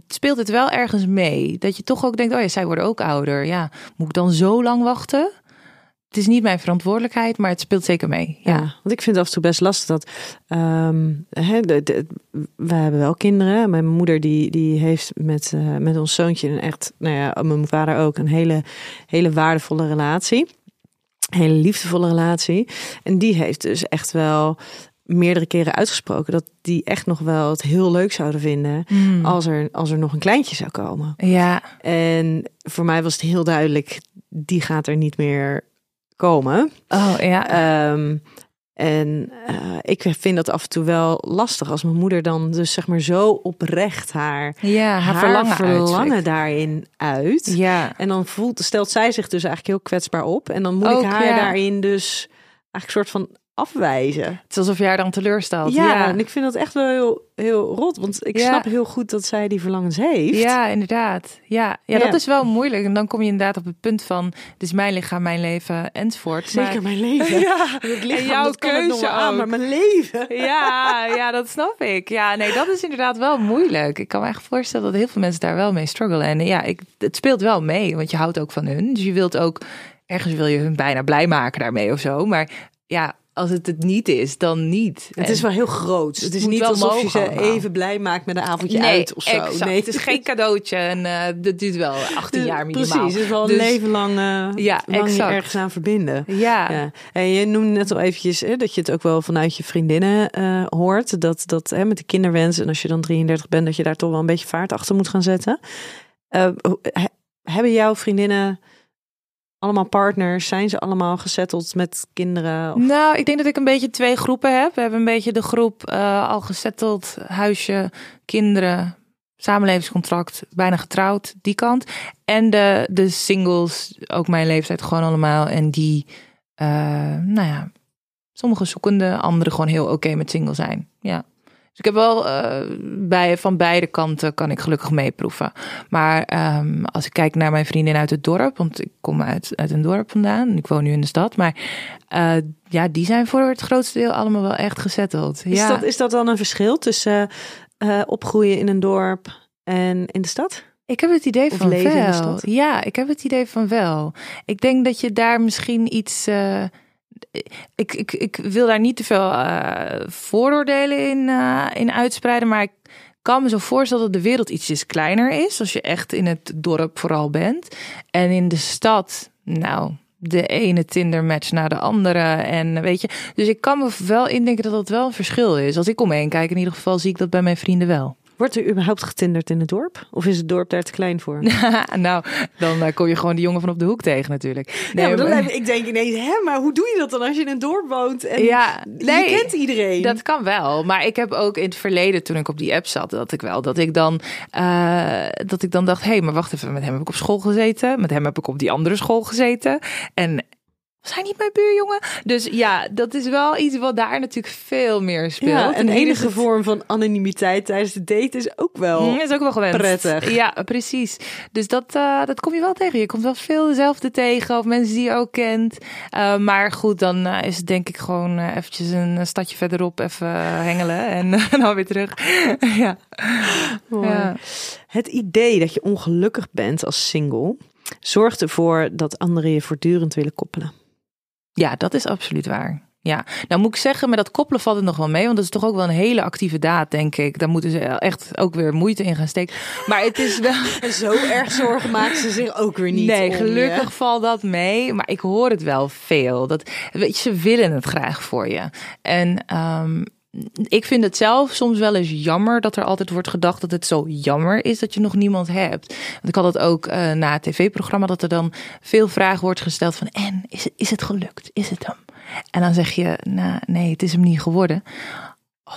speelt het wel ergens mee. Dat je toch ook denkt, oh ja, zij worden ook ouder. Ja, moet ik dan zo lang wachten? Het is niet mijn verantwoordelijkheid, maar het speelt zeker mee. Ja, ja want ik vind het af en toe best lastig dat. Um, hè, de, de, we hebben wel kinderen. Mijn moeder die, die heeft met, uh, met ons zoontje een echt, nou ja, mijn vader ook, een hele, hele waardevolle relatie. Een hele liefdevolle relatie. En die heeft dus echt wel meerdere keren uitgesproken dat die echt nog wel het heel leuk zouden vinden mm. als, er, als er nog een kleintje zou komen. Ja. En voor mij was het heel duidelijk, die gaat er niet meer komen. Oh ja. Um, en uh, ik vind dat af en toe wel lastig als mijn moeder dan dus zeg maar zo oprecht haar, ja, haar, haar verlangen, verlangen daarin uit. Ja. En dan voelt, stelt zij zich dus eigenlijk heel kwetsbaar op. En dan moet Ook, ik haar ja. daarin dus eigenlijk soort van afwijzen. Het is alsof jij haar dan teleurstelt. Ja, Ja, en ik vind dat echt wel heel, heel rot. Want ik Ja. snap heel goed dat zij die verlangens heeft. Ja, inderdaad. Ja. Ja, Ja. dat is wel moeilijk. En dan kom je inderdaad op het punt van... het is mijn lichaam, mijn leven, enzovoort. Zeker Maar- mijn leven. [LAUGHS] Ja, Het lichaam, en jouw dat keuze aan, maar mijn leven. [LAUGHS] Ja, ja, dat snap ik. Ja, nee, dat is inderdaad wel moeilijk. Ik kan me echt voorstellen dat heel veel mensen daar wel mee struggelen. En ja, ik, het speelt wel mee, want je houdt ook van hun. Dus je wilt ook, ergens wil je hun bijna blij maken daarmee of zo. Maar ja, als het het niet is, dan niet. Het En- is wel heel groot. Het is niet alsof je ze allemaal. even blij maakt met een avondje nee, uit of zo. exact. Nee, Het is geen [LAUGHS] cadeautje en eh dat duurt wel 18 jaar minimaal. Precies, het is wel een Dus- leven lang, eh, Ja, lang je ergens aan verbinden. Ja, Ja. En je noemde net al eventjes hè, dat je het ook wel vanuit je vriendinnen eh, hoort. Dat, dat hè, met de kinderwens en als je dan 33 bent, dat je daar toch wel een beetje vaart achter moet gaan zetten. Hebben jouw vriendinnen allemaal partners? Zijn ze allemaal gezetteld met kinderen? Of- Nou, ik denk dat ik een beetje twee groepen heb. We hebben een beetje de groep eh, al gezetteld, huisje, kinderen, samenlevingscontract, bijna getrouwd, die kant. En de, de singles, ook mijn leeftijd gewoon allemaal. En die, eh, nou ja, sommige zoekende, anderen gewoon heel oké met single zijn. Ja. Dus ik heb wel eh, bij, van beide kanten kan ik gelukkig meeproeven. Maar ehm, als ik kijk naar mijn vriendin uit het dorp, want ik kom uit, uit een dorp vandaan. Ik woon nu in de stad. Maar eh, ja, die zijn voor het grootste deel allemaal wel echt gezetteld. Is, ja. dat, is dat dan een verschil tussen eh, opgroeien in een dorp en in de stad? Ik heb het idee Of van leven in de wel. stad? Ja, ik heb het idee van wel. Ik denk dat je daar misschien iets. Ik, ik, ik wil daar niet te veel eh, vooroordelen in, eh, in uitspreiden, maar ik kan me zo voorstellen dat de wereld ietsjes kleiner is als je echt in het dorp vooral bent. En in de stad, nou, de ene Tinder match naar de andere. En weet je, dus ik kan me wel indenken dat dat wel een verschil is. Als ik om me heen kijk, in ieder geval zie ik dat bij mijn vrienden wel. Wordt er überhaupt getinderd in het dorp? Of is het dorp daar te klein voor? [LAUGHS] nou, dan eh, kom je gewoon die jongen van op de hoek tegen natuurlijk. Nee, maar dan maar- ik denk ineens, hè, maar hoe doe je dat dan als je in een dorp woont en Ja, nee, je kent iedereen? Dat kan wel, maar ik heb ook in het verleden, toen ik op die app zat, dat ik wel, dat ik dan, eh, dat ik dan dacht, hé, hey, maar wacht even, met hem heb ik op school gezeten, met hem heb ik op die andere school gezeten, en was hij niet mijn buurjongen? Dus ja, dat is wel iets wat daar natuurlijk veel meer speelt. ja, En enige het- vorm van anonimiteit tijdens de date is ook wel. Mm, is ook wel gewenst. prettig. Ja, precies. Dus dat, eh, dat kom je wel tegen. Je komt wel veel dezelfde tegen. Of mensen die je ook kent. Eh, maar goed, dan eh, is het denk ik gewoon eventjes een stadje verderop even hengelen. [LAUGHS] En dan weer terug. [LAUGHS] ja. Het idee dat je ongelukkig bent als single zorgt ervoor dat anderen je voortdurend willen koppelen. Ja, dat is absoluut waar. Ja, nou moet ik zeggen, met dat koppelen valt het nog wel mee. Want dat is toch ook wel een hele actieve daad, denk ik. Daar moeten ze echt ook weer moeite in gaan steken. Maar het is wel... [LAUGHS] Zo erg zorgen maken ze zich ook weer niet. Nee, om gelukkig valt dat mee. Maar ik hoor het wel veel. Dat, weet je, ze willen het graag voor je. En ehm, ik vind het zelf soms wel eens jammer dat er altijd wordt gedacht dat het zo jammer is dat je nog niemand hebt. Want ik had het ook eh, na het tv-programma dat er dan veel vragen wordt gesteld van en is, het- is het gelukt? Is het hem? En dan zeg je, nou, nee, het is hem niet geworden. Oh,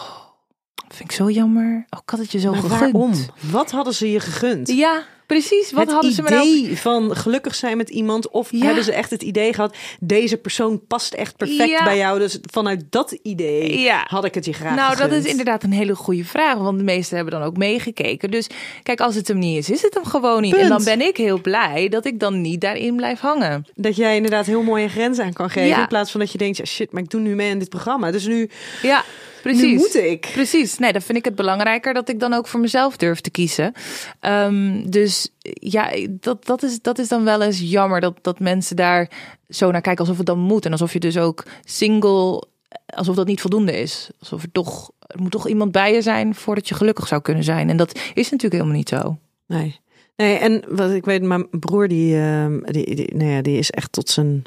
vind ik zo jammer. Oh, ik had het je zo Maar gegund. waarom? Wat hadden ze je gegund? Ja, precies. Wat het hadden ze me nou idee van gelukkig zijn met iemand? Of Ja. hebben ze echt het idee gehad, deze persoon past echt perfect Ja. bij jou? Dus vanuit dat idee Ja. had ik het je graag Nou, dat is inderdaad een hele goede vraag. Want de meesten hebben dan ook meegekeken. Dus kijk, als het hem niet is, is het hem gewoon niet. En dan ben ik heel blij dat ik dan niet daarin blijf hangen. Dat jij inderdaad heel mooie grenzen aan kan geven. In plaats van dat je denkt, ja, shit, maar ik doe nu mee aan dit programma. Dus nu, Ja, precies. nu moet ik. Precies. Nee, dan vind ik het belangrijker dat ik dan ook voor mezelf durf te kiezen. Ehm, dus ja, dat, dat, is, dat is dan wel eens jammer dat, dat mensen daar zo naar kijken alsof het dan moet. En alsof je dus ook single, alsof dat niet voldoende is. Alsof er toch, er moet toch iemand bij je zijn voordat je gelukkig zou kunnen zijn. En dat is natuurlijk helemaal niet zo. Nee. Nee, en wat ik weet, mijn broer die, ehm, die, die, nou ja, die is echt tot zijn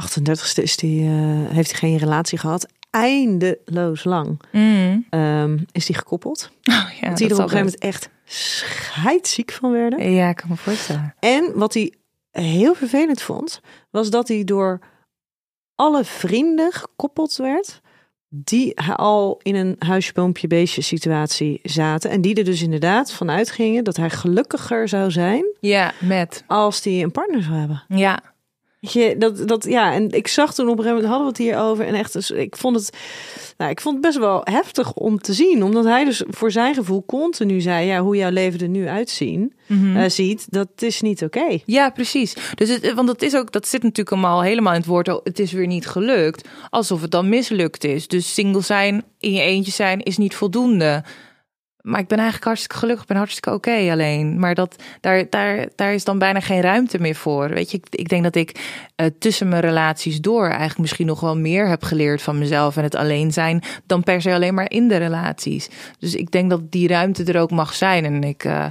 38ste is die, eh, heeft hij geen relatie gehad. Eindeloos lang ehm, is die gekoppeld. Oh, ja, dat die er op een gegeven moment echt scheidziek van werden. Ja, ik kan me voorstellen. En wat hij heel vervelend vond, was dat hij door alle vrienden gekoppeld werd. Die al in een huisje, boompje, beestje situatie zaten. En die er dus inderdaad vanuit gingen dat hij gelukkiger zou zijn Ja, met. als hij een partner zou hebben. Ja, Je, dat, dat, ja, en ik zag toen op een gegeven moment hadden we het hierover. En echt, dus ik vond het, nou, ik vond het best wel heftig om te zien. Omdat hij dus voor zijn gevoel continu zei, ja, hoe jouw leven er nu uitzien, eh, ziet, dat is niet oké. ja precies. Dus het, want dat is ook, dat zit natuurlijk allemaal helemaal in het woord. oh, Het is weer niet gelukt, alsof het dan mislukt is. Dus single zijn, in je eentje zijn, is niet voldoende. Maar ik ben eigenlijk hartstikke gelukkig, ben hartstikke oké alleen. Maar dat, daar, daar, daar is dan bijna geen ruimte meer voor. Weet je, ik, ik denk dat ik eh, tussen mijn relaties door eigenlijk misschien nog wel meer heb geleerd van mezelf en het alleen zijn dan per se alleen maar in de relaties. Dus ik denk dat die ruimte er ook mag zijn. En ik, eh,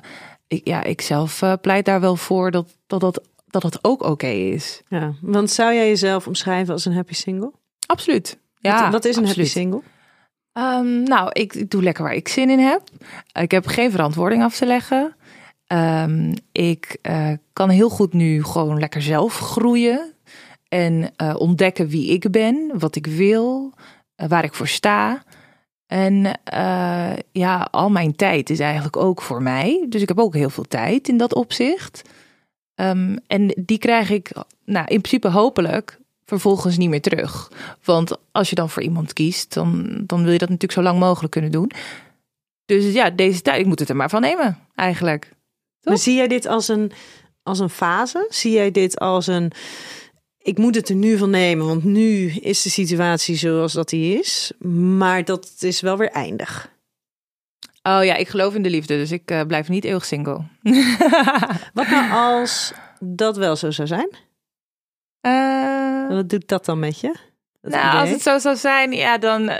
ik, ja, ik zelf eh, pleit daar wel voor dat dat, dat, dat het ook oké is. Ja, want zou jij jezelf omschrijven als een happy single? Absoluut. Ja, wat, wat is een absoluut. happy single? Ehm, nou, ik, doe lekker waar ik zin in heb. Ik heb geen verantwoording af te leggen. Ehm, ik eh, kan heel goed nu gewoon lekker zelf groeien. En eh, ontdekken wie ik ben, wat ik wil, eh, waar ik voor sta. En ja, al mijn tijd is eigenlijk ook voor mij. Dus ik heb ook heel veel tijd in dat opzicht. Ehm, en die krijg ik, nou, in principe hopelijk, vervolgens niet meer terug. Want als je dan voor iemand kiest, dan, dan wil je dat natuurlijk zo lang mogelijk kunnen doen. Dus ja, deze tijd, ik moet het er maar van nemen, eigenlijk. Toch? Maar zie jij dit als een, als een fase? Zie jij dit als een, ik moet het er nu van nemen, want nu is de situatie zoals dat die is. Maar dat is wel weer eindig. Oh ja, ik geloof in de liefde, dus ik eh, blijf niet eeuwig single. [LAUGHS] Wat nou als dat wel zo zou zijn? Eh, Wat doet dat dan met je? Dat nou, idee? als het zo zou zijn, ja, dan, eh,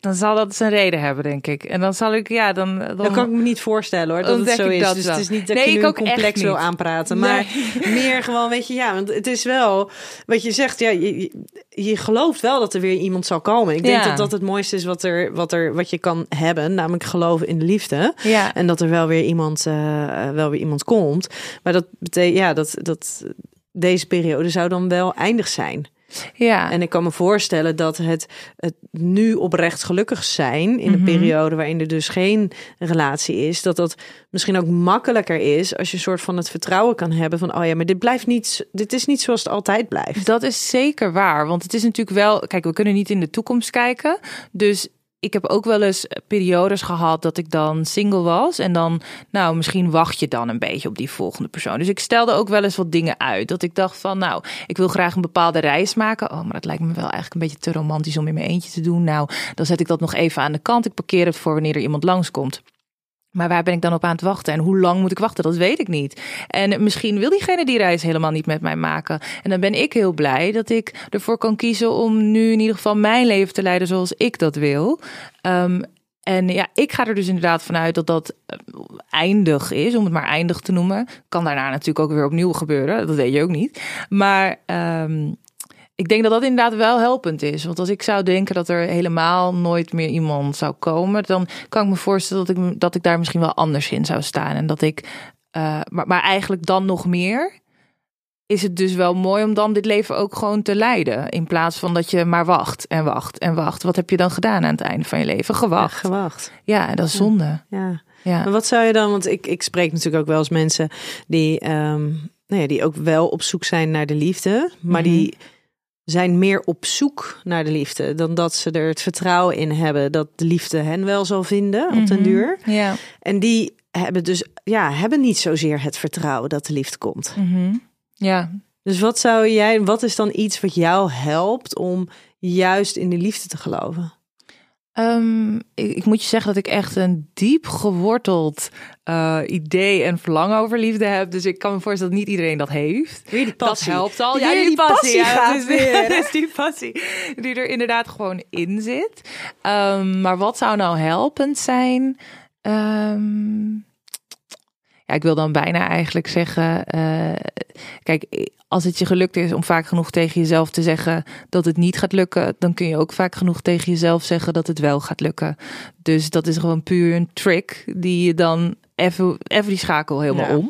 dan zal dat zijn reden hebben, denk ik. En dan zal ik, ja, dan... dan, Dat kan ik me niet voorstellen hoor, dat het zo is. dat dus wel. het is niet dat Nee, je ik nu complex wil aanpraten. Maar [LAUGHS] meer gewoon, weet je, ja, want het is wel... Wat je zegt, ja, je, je- gelooft wel dat er weer iemand zal komen. Ik denk Ja. dat dat het mooiste is wat, er, wat, er, wat je kan hebben. Namelijk geloven in de liefde. Ja, En dat er wel weer iemand, eh, wel weer iemand komt. Maar dat betekent, ja, dat... dat deze periode zou dan wel eindig zijn. ja. En ik kan me voorstellen dat het, het nu oprecht gelukkig zijn in Mhm. een periode waarin er dus geen relatie is, dat dat misschien ook makkelijker is als je een soort van het vertrouwen kan hebben van oh ja, maar dit blijft niet, dit is niet zoals het altijd blijft. Dat is zeker waar. Want het is natuurlijk wel. Kijk, we kunnen niet in de toekomst kijken. Dus ik heb ook wel eens periodes gehad dat ik dan single was. En dan, nou, misschien wacht je dan een beetje op die volgende persoon. Dus ik stelde ook wel eens wat dingen uit. Dat ik dacht van, nou, ik wil graag een bepaalde reis maken. Oh, maar dat lijkt me wel eigenlijk een beetje te romantisch om in mijn eentje te doen. Nou, dan zet ik dat nog even aan de kant. Ik parkeer het voor wanneer er iemand langskomt. Maar waar ben ik dan op aan het wachten? En hoe lang moet ik wachten? Dat weet ik niet. En misschien wil diegene die reis helemaal niet met mij maken. En dan ben ik heel blij dat ik ervoor kan kiezen om nu in ieder geval mijn leven te leiden zoals ik dat wil. Ehm, en ja, ik ga er dus inderdaad vanuit dat dat eh, eindig is, om het maar eindig te noemen. Kan daarna natuurlijk ook weer opnieuw gebeuren, dat weet je ook niet. Maar ehm, ik denk dat dat inderdaad wel helpend is. Want als ik zou denken dat er helemaal nooit meer iemand zou komen, dan kan ik me voorstellen dat ik, dat ik daar misschien wel anders in zou staan. En dat ik, eh, maar, maar eigenlijk dan nog meer is het dus wel mooi om dan dit leven ook gewoon te leiden. In plaats van dat je maar wacht en wacht en wacht. Wat heb je dan gedaan aan het einde van je leven? Ja, Gewacht. gewacht. Ja, dat is zonde. Ja. Ja. Maar wat zou je dan, want ik, ik spreek natuurlijk ook wel eens mensen die, ehm, nou ja, die ook wel op zoek zijn naar de liefde, maar Mhm. die zijn meer op zoek naar de liefde dan dat ze er het vertrouwen in hebben dat de liefde hen wel zal vinden op den Mhm. duur. Ja. En die hebben dus, ja, hebben niet zozeer het vertrouwen dat de liefde komt. Mhm. Ja. Dus wat zou jij, wat is dan iets wat jou helpt om juist in de liefde te geloven? Ehm, ik, ik moet je zeggen dat ik echt een diep geworteld eh, idee en verlangen over liefde heb. Dus ik kan me voorstellen dat niet iedereen dat heeft. Weer die Dat helpt al. Ja, die passie ja, gaat weer. [LAUGHS] is die passie die er inderdaad gewoon in zit. Ehm, maar wat zou nou helpend zijn? Ehm, ja, ik wil dan bijna eigenlijk zeggen... eh, kijk, als het je gelukt is om vaak genoeg tegen jezelf te zeggen dat het niet gaat lukken, dan kun je ook vaak genoeg tegen jezelf zeggen dat het wel gaat lukken. Dus dat is gewoon puur een trick die je dan even, even die schakel helemaal Ja. om.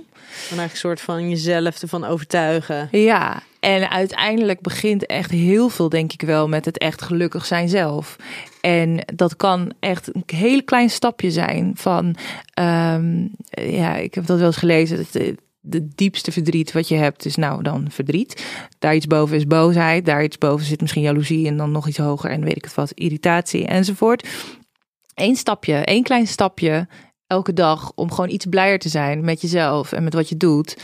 Dan eigenlijk een soort van jezelf ervan overtuigen. Ja, en uiteindelijk begint echt heel veel, denk ik wel, met het echt gelukkig zijn zelf. En dat kan echt een heel klein stapje zijn van, ehm, ja, ik heb dat wel eens gelezen. dat De, diepste verdriet wat je hebt is nou dan verdriet. Daar iets boven is boosheid. Daar iets boven zit misschien jaloezie en dan nog iets hoger en weet ik het wat, irritatie enzovoort. Eén stapje, één klein stapje elke dag om gewoon iets blijer te zijn met jezelf en met wat je doet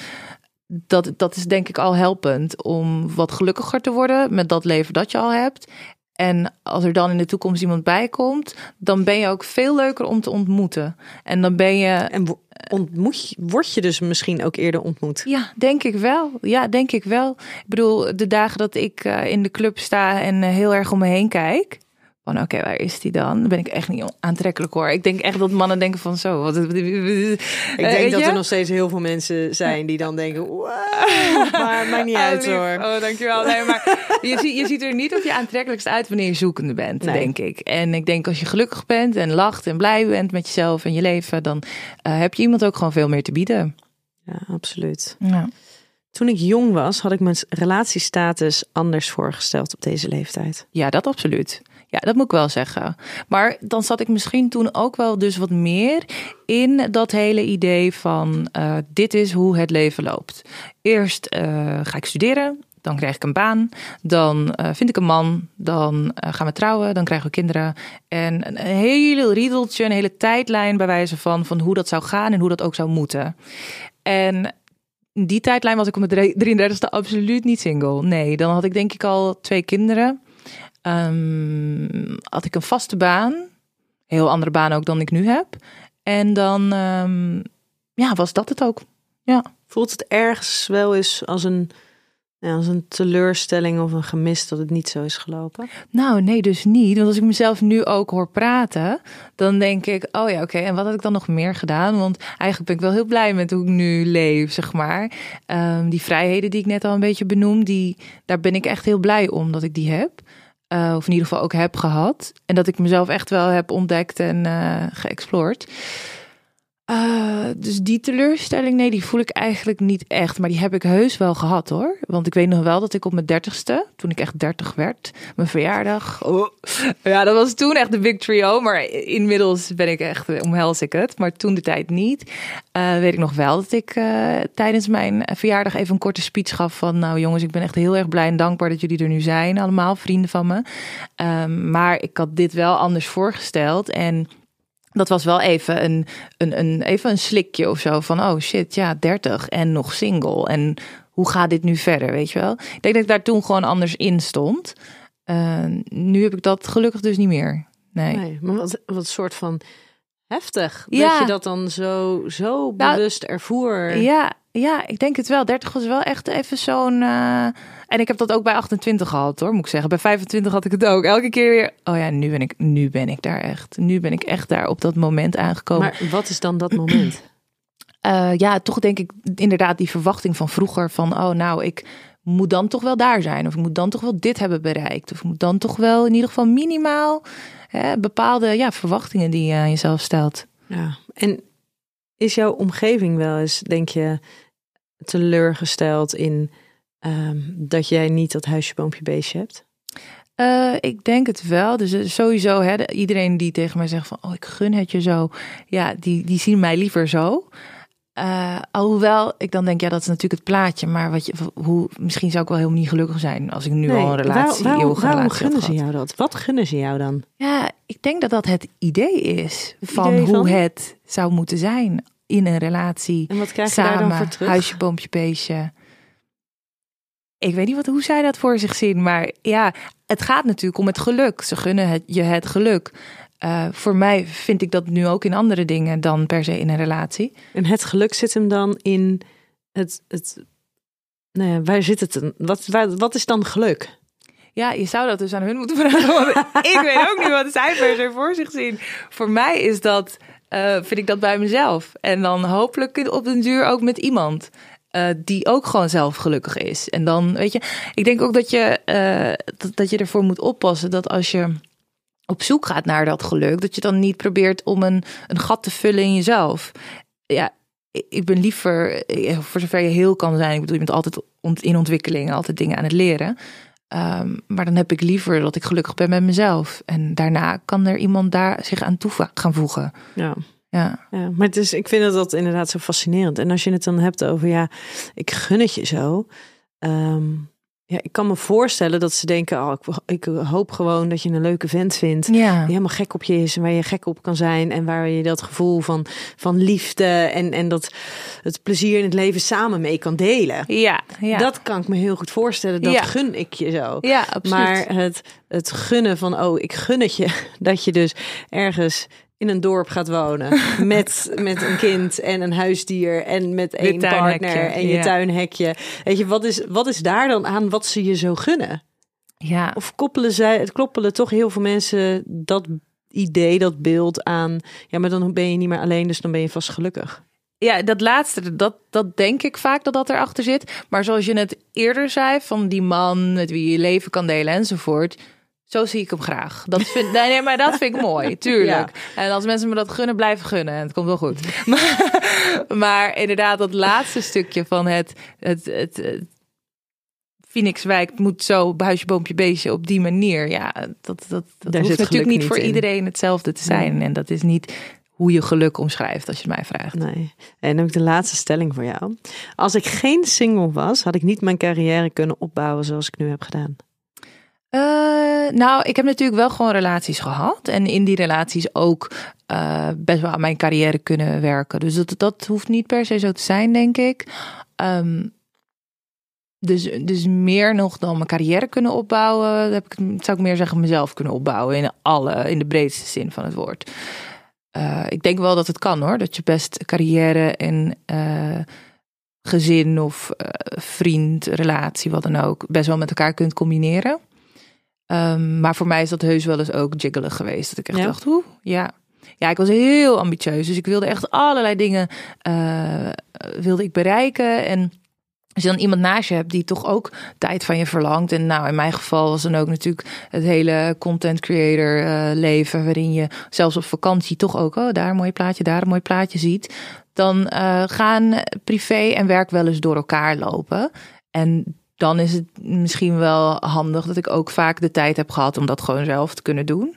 dat, dat is denk ik al helpend om wat gelukkiger te worden met dat leven dat je al hebt. En als er dan in de toekomst iemand bij komt, dan ben je ook veel leuker om te ontmoeten. En dan ben je, En ontmoet je, word je dus misschien ook eerder ontmoet? ja, denk ik wel. Ja, denk ik wel. Ik bedoel, de dagen dat ik eh, in de club sta en eh, heel erg om me heen kijk. Van oké, waar is die dan? Ben ik echt niet aantrekkelijk hoor. Ik denk echt dat mannen denken van zo. Wat, [LAUGHS] Ik denk dat er nog steeds heel veel mensen zijn die dan denken, wow, [LAUGHS] maar maakt niet uit hoor. Oh, dankjewel. Nee, maar je, ziet, je ziet er niet op je aantrekkelijkst uit wanneer je zoekende bent, Nee. denk ik. En ik denk als je gelukkig bent en lacht en blij bent met jezelf en je leven, dan eh, heb je iemand ook gewoon veel meer te bieden. Ja, absoluut. Ja. Toen ik jong was, had ik mijn relatiestatus anders voorgesteld op deze leeftijd. ja, dat absoluut. Ja, dat moet ik wel zeggen. Maar dan zat ik misschien toen ook wel dus wat meer in dat hele idee van eh, dit is hoe het leven loopt. Eerst eh, ga ik studeren, dan krijg ik een baan, dan eh, vind ik een man, dan gaan we trouwen, dan krijgen we kinderen. En een hele riedeltje, een hele tijdlijn bij wijze van, van hoe dat zou gaan en hoe dat ook zou moeten. En die tijdlijn was ik op mijn 33ste absoluut niet single. Nee, dan had ik denk ik al twee kinderen. Ehm, had ik een vaste baan. Heel andere baan ook dan ik nu heb. En dan ehm, ja, was dat het ook. Ja. Voelt het ergens wel eens als een Ja, als een teleurstelling of een gemis dat het niet zo is gelopen. Nou, nee, dus niet. Want als ik mezelf nu ook hoor praten, dan denk ik, oh ja, oké, en wat had ik dan nog meer gedaan? Want eigenlijk ben ik wel heel blij met hoe ik nu leef, zeg maar. Ehm, die vrijheden die ik net al een beetje benoem, die, daar ben ik echt heel blij om dat ik die heb. Uh, of in ieder geval ook heb gehad. En dat ik mezelf echt wel heb ontdekt en uh, geëxplored. Uh, dus die teleurstelling, nee, die voel ik eigenlijk niet echt. Maar die heb ik heus wel gehad hoor. Want ik weet nog wel dat ik op mijn dertigste, toen ik echt dertig werd, mijn verjaardag. Oh, ja, dat was toen echt de big trio. Maar inmiddels ben ik echt, omhels ik het. Maar toen de tijd niet. Uh, weet ik nog wel dat ik tijdens mijn verjaardag even een korte speech gaf van... Nou jongens, ik ben echt heel erg blij en dankbaar dat jullie er nu zijn. Allemaal vrienden van me. Um, maar ik had dit wel anders voorgesteld. En dat was wel even een, een, een, even een slikje of zo van, oh shit, ja, 30 en nog single. En hoe gaat dit nu verder, weet je wel? Ik denk dat ik daar toen gewoon anders in stond. Uh, nu heb ik dat gelukkig dus niet meer. Nee. nee maar wat, wat soort van heftig ja. dat je dat dan zo, zo nou, bewust ervoer. Ja, ja, ik denk het wel. 30 was wel echt even zo'n... Uh, en ik heb dat ook bij 28 gehad hoor, moet ik zeggen. Bij 25 had ik het ook. Elke keer weer, oh ja, nu ben ik, nu ben ik daar echt. Nu ben ik echt daar op dat moment aangekomen. Maar wat is dan dat moment? Uh, ja, toch denk ik inderdaad die verwachting van vroeger van, oh nou, ik moet dan toch wel daar zijn. Of ik moet dan toch wel dit hebben bereikt. Of ik moet dan toch wel in ieder geval minimaal hè, bepaalde ja, verwachtingen die je aan jezelf stelt. Ja, en is jouw omgeving wel eens, denk je, teleurgesteld in um, dat jij niet dat huisje, boompje, beestje hebt? Uh, ik denk het wel. Dus eh, sowieso, hè, iedereen die tegen mij zegt van, oh, ik gun het je zo. Ja, die, die zien mij liever zo. Uh, alhoewel ik dan denk, ja, dat is natuurlijk het plaatje. Maar wat je, hoe, misschien zou ik wel helemaal niet gelukkig zijn als ik nu al een relatie, waar, waarom, waarom gunnen ze jou dat? Wat gunnen ze jou dan? Ja, ik denk dat dat het idee is van hoe het zou moeten zijn in een relatie. En wat krijg je samen, daar dan voor terug? Huisje, boompje, beestje. Ik weet niet wat, hoe zij dat voor zich zien, maar ja, het gaat natuurlijk om het geluk. Ze gunnen het, je het geluk. Uh, voor mij vind ik dat nu ook in andere dingen dan per se in een relatie. En het geluk zit hem dan in het. het nou ja, waar zit het? Wat, waar, wat is dan geluk? Ja, je zou dat dus aan hun moeten vragen. Want [LAUGHS] ik weet ook niet wat zij per se voor zich zien. Voor mij is dat, uh, vind ik dat bij mezelf. En dan hopelijk op den duur ook met iemand. Uh, die ook gewoon zelf gelukkig is. En dan, weet je, ik denk ook dat je, uh, dat, dat je ervoor moet oppassen dat als je op zoek gaat naar dat geluk, dat je dan niet probeert om een, een gat te vullen in jezelf. Ja, ik ben liever, eh, voor zover je heel kan zijn, ik bedoel, je bent altijd in ontwikkeling, altijd dingen aan het leren. Um, maar dan heb ik liever dat ik gelukkig ben met mezelf. En daarna kan er iemand daar zich aan toe gaan voegen. Ja. Ja. ja, maar het is, ik vind dat inderdaad zo fascinerend. En als je het dan hebt over, ja, ik gun het je zo. Um, ja, ik kan me voorstellen dat ze denken: oh, ik, ik, hoop gewoon dat je een leuke vent vindt. Ja. Die helemaal gek op je is en waar je gek op kan zijn. En waar je dat gevoel van, van liefde en, en dat het plezier in het leven samen mee kan delen. Ja, ja. Dat kan ik me heel goed voorstellen. Dat gun ik je zo. Ja, absoluut. Maar het, het gunnen van: oh, ik gun het je. [LAUGHS] Dat je dus ergens in een dorp gaat wonen [LAUGHS] met, met een kind en een huisdier en met één partner en je tuinhekje. Weet je, wat is, wat is daar dan aan wat ze je zo gunnen? Ja. Of koppelen zij, het koppelen toch heel veel mensen dat idee, dat beeld aan, ja, maar dan ben je niet meer alleen, dus dan ben je vast gelukkig. Ja, dat laatste, dat, dat denk ik vaak dat dat erachter zit. Maar zoals je het eerder zei, van die man met wie je leven kan delen enzovoort zo zie ik hem graag. Dat vind, nee, maar dat vind ik mooi, [LAUGHS] tuurlijk. En als mensen me dat gunnen, blijven gunnen. En het komt wel goed. [LAUGHS] Maar, maar inderdaad, dat laatste stukje van het, het, het, het Phoenixwijk moet zo huisje, boompje, beestje op die manier. Ja, dat, dat, dat hoeft natuurlijk niet voor iedereen hetzelfde te zijn. En dat is niet hoe je geluk omschrijft, als je het mij vraagt. Nee. En dan heb ik de laatste stelling voor jou. Als ik geen single was, had ik niet mijn carrière kunnen opbouwen zoals ik nu heb gedaan. Uh, nou, ik heb natuurlijk wel gewoon relaties gehad. En in die relaties ook uh, best wel aan mijn carrière kunnen werken. Dus dat, dat hoeft niet per se zo te zijn, denk ik. Um, dus, dus meer nog dan mijn carrière kunnen opbouwen. Heb ik, zou ik meer zeggen, mezelf kunnen opbouwen. In, alle, in de breedste zin van het woord. Uh, ik denk wel dat het kan hoor. Dat je best carrière en gezin of eh, vriend, relatie, wat dan ook, best wel met elkaar kunt combineren. Ehm, maar voor mij is dat heus wel eens ook jiggelig geweest. Dat ik echt Ja? dacht, hoe? Ja. Ja, ik was heel ambitieus. Dus ik wilde echt allerlei dingen eh, wilde ik bereiken. En als je dan iemand naast je hebt die toch ook tijd van je verlangt. En nou, in mijn geval was dan ook natuurlijk het hele content creator eh, leven. Waarin je zelfs op vakantie toch ook, oh, daar een mooi plaatje, daar een mooi plaatje ziet. Dan eh, gaan privé en werk wel eens door elkaar lopen. En dan is het misschien wel handig dat ik ook vaak de tijd heb gehad om dat gewoon zelf te kunnen doen.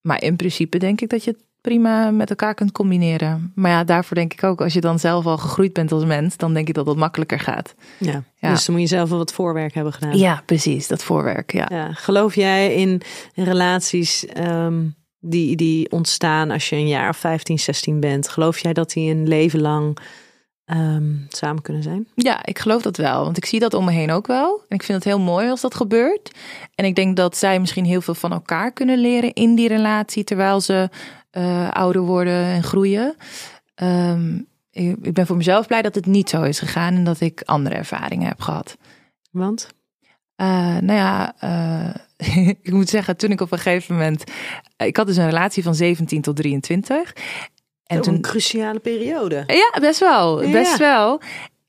Maar in principe denk ik dat je het prima met elkaar kunt combineren. Maar ja, daarvoor denk ik ook, als je dan zelf al gegroeid bent als mens, dan denk ik dat dat makkelijker gaat. Ja. Ja. Dus dan moet je zelf wel wat voorwerk hebben gedaan. Ja, precies, dat voorwerk. Ja. Ja, geloof jij in relaties ehm, die, die ontstaan als je een jaar of 15, 16 bent? Geloof jij dat die een leven lang ehm, samen kunnen zijn? Ja, ik geloof dat wel. Want ik zie dat om me heen ook wel. En ik vind het heel mooi als dat gebeurt. En ik denk dat zij misschien heel veel van elkaar kunnen leren in die relatie terwijl ze eh, ouder worden en groeien. Ehm, ik, ik ben voor mezelf blij dat het niet zo is gegaan en dat ik andere ervaringen heb gehad. Want? Eh, nou ja, eh, [LAUGHS] ik moet zeggen, toen ik op een gegeven moment. Ik had dus een relatie van 17 tot 23. En toen, een cruciale periode. ja, best wel. Ja. Best wel.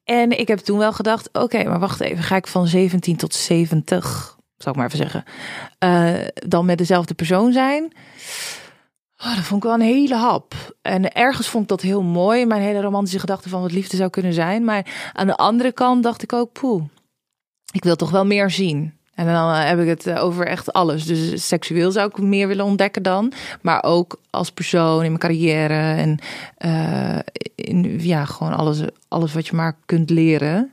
En ik heb toen wel gedacht, oké, maar wacht even. Ga ik van 17 tot 70, zou ik maar even zeggen, eh, dan met dezelfde persoon zijn? Oh, dat vond ik wel een hele hap. En ergens vond ik dat heel mooi. Mijn hele romantische gedachte van wat liefde zou kunnen zijn. Maar aan de andere kant dacht ik ook, poeh, ik wil toch wel meer zien. En dan eh, heb ik het eh, over echt alles. Dus seksueel zou ik meer willen ontdekken dan. Maar ook als persoon in mijn carrière. En eh, in, ja, gewoon alles, alles wat je maar kunt leren.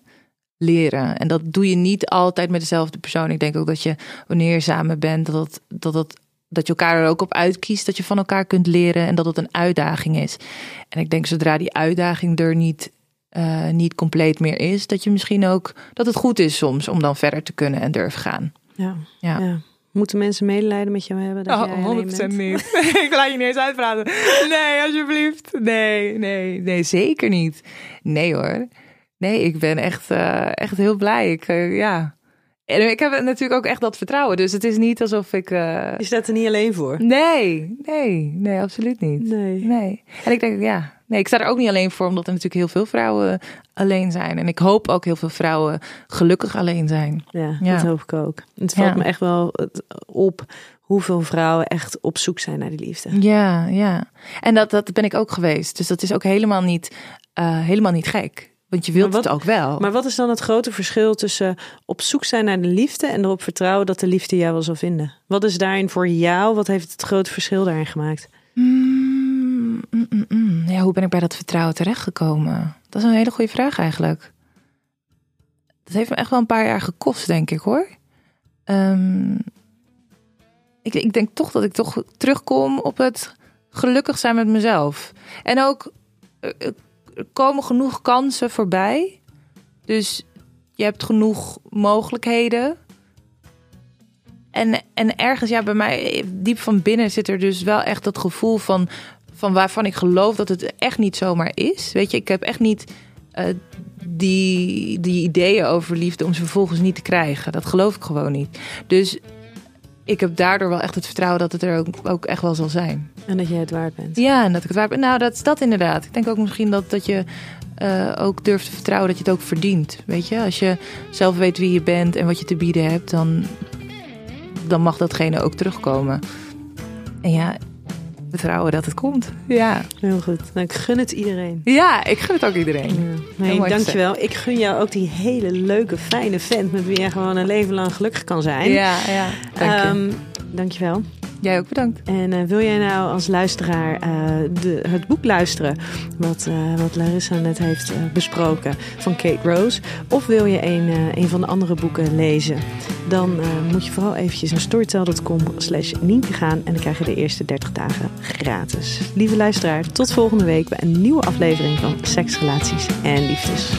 Leren. En dat doe je niet altijd met dezelfde persoon. Ik denk ook dat je, wanneer je samen bent, dat, dat, het, dat je elkaar er ook op uitkiest. Dat je van elkaar kunt leren en dat het een uitdaging is. En ik denk zodra die uitdaging er niet, eh, niet compleet meer is, dat je misschien ook dat het goed is soms om dan verder te kunnen en durven gaan. Ja. Ja. ja. Moeten mensen medelijden met jou hebben? Dat Oh, jij alleen bent? niet. [LAUGHS] ik laat je niet eens uitpraten. Nee, alsjeblieft. Nee, nee, nee, zeker niet. Nee hoor. Nee, ik ben echt, eh, echt heel blij. Ik, eh, ja. En ik heb natuurlijk ook echt dat vertrouwen. Dus het is niet alsof ik. Je staat er niet alleen voor. Nee, nee, nee, absoluut niet. Nee. Nee. En ik denk, ja, nee, ik sta er ook niet alleen voor, omdat er natuurlijk heel veel vrouwen alleen zijn. En ik hoop ook heel veel vrouwen gelukkig alleen zijn. Ja, Ja. dat hoop ik ook. Het valt Ja. me echt wel op hoeveel vrouwen echt op zoek zijn naar die liefde. Ja, ja. En dat, dat ben ik ook geweest. Dus dat is ook helemaal niet, eh, helemaal niet gek. Want je wilt wat- het ook wel. Maar wat is dan het grote verschil tussen op zoek zijn naar de liefde en erop vertrouwen dat de liefde jou wel zal vinden? Wat is daarin voor jou? Wat heeft het grote verschil daarin gemaakt? Mm, mm, mm, mm. Ja, hoe ben ik bij dat vertrouwen terechtgekomen? Dat is een hele goede vraag eigenlijk. Dat heeft me echt wel een paar jaar gekost, denk ik hoor. Ehm, ik, ik denk toch dat ik toch terugkom op het gelukkig zijn met mezelf. En ook, eh, eh, er komen genoeg kansen voorbij. Dus je hebt genoeg mogelijkheden. En, en ergens, ja, bij mij, diep van binnen zit er dus wel echt dat gevoel van, van waarvan ik geloof dat het echt niet zomaar is. Weet je, ik heb echt niet eh, die, die ideeën over liefde om ze vervolgens niet te krijgen. Dat geloof ik gewoon niet. Dus ik heb daardoor wel echt het vertrouwen dat het er ook, ook echt wel zal zijn. En dat jij het waard bent. Ja, en dat ik het waar ben. Nou, dat is dat inderdaad. Ik denk ook misschien dat, dat je eh, ook durft te vertrouwen dat je het ook verdient. Weet je, als je zelf weet wie je bent en wat je te bieden hebt, dan, dan mag datgene ook terugkomen. En ja, vertrouwen dat het komt. Ja, Heel goed. Nou, ik gun het iedereen. ja ik gun het ook iedereen. Ja. Nee, dankjewel. Ik gun jou ook die hele leuke, fijne vent met wie jij gewoon een leven lang gelukkig kan zijn. Ja, ja. Dank je. Ehm, dankjewel. Jij ook bedankt. En eh, wil jij nou als luisteraar eh, de, het boek luisteren, wat, eh, wat Larissa net heeft besproken van Kate Rose, of wil je een, een van de andere boeken lezen, dan moet je vooral eventjes naar storytel.com slash Nienke gaan en dan krijg je de eerste 30 dagen gratis. Lieve luisteraar, tot volgende week bij een nieuwe aflevering van Seks, Relaties en Liefdes.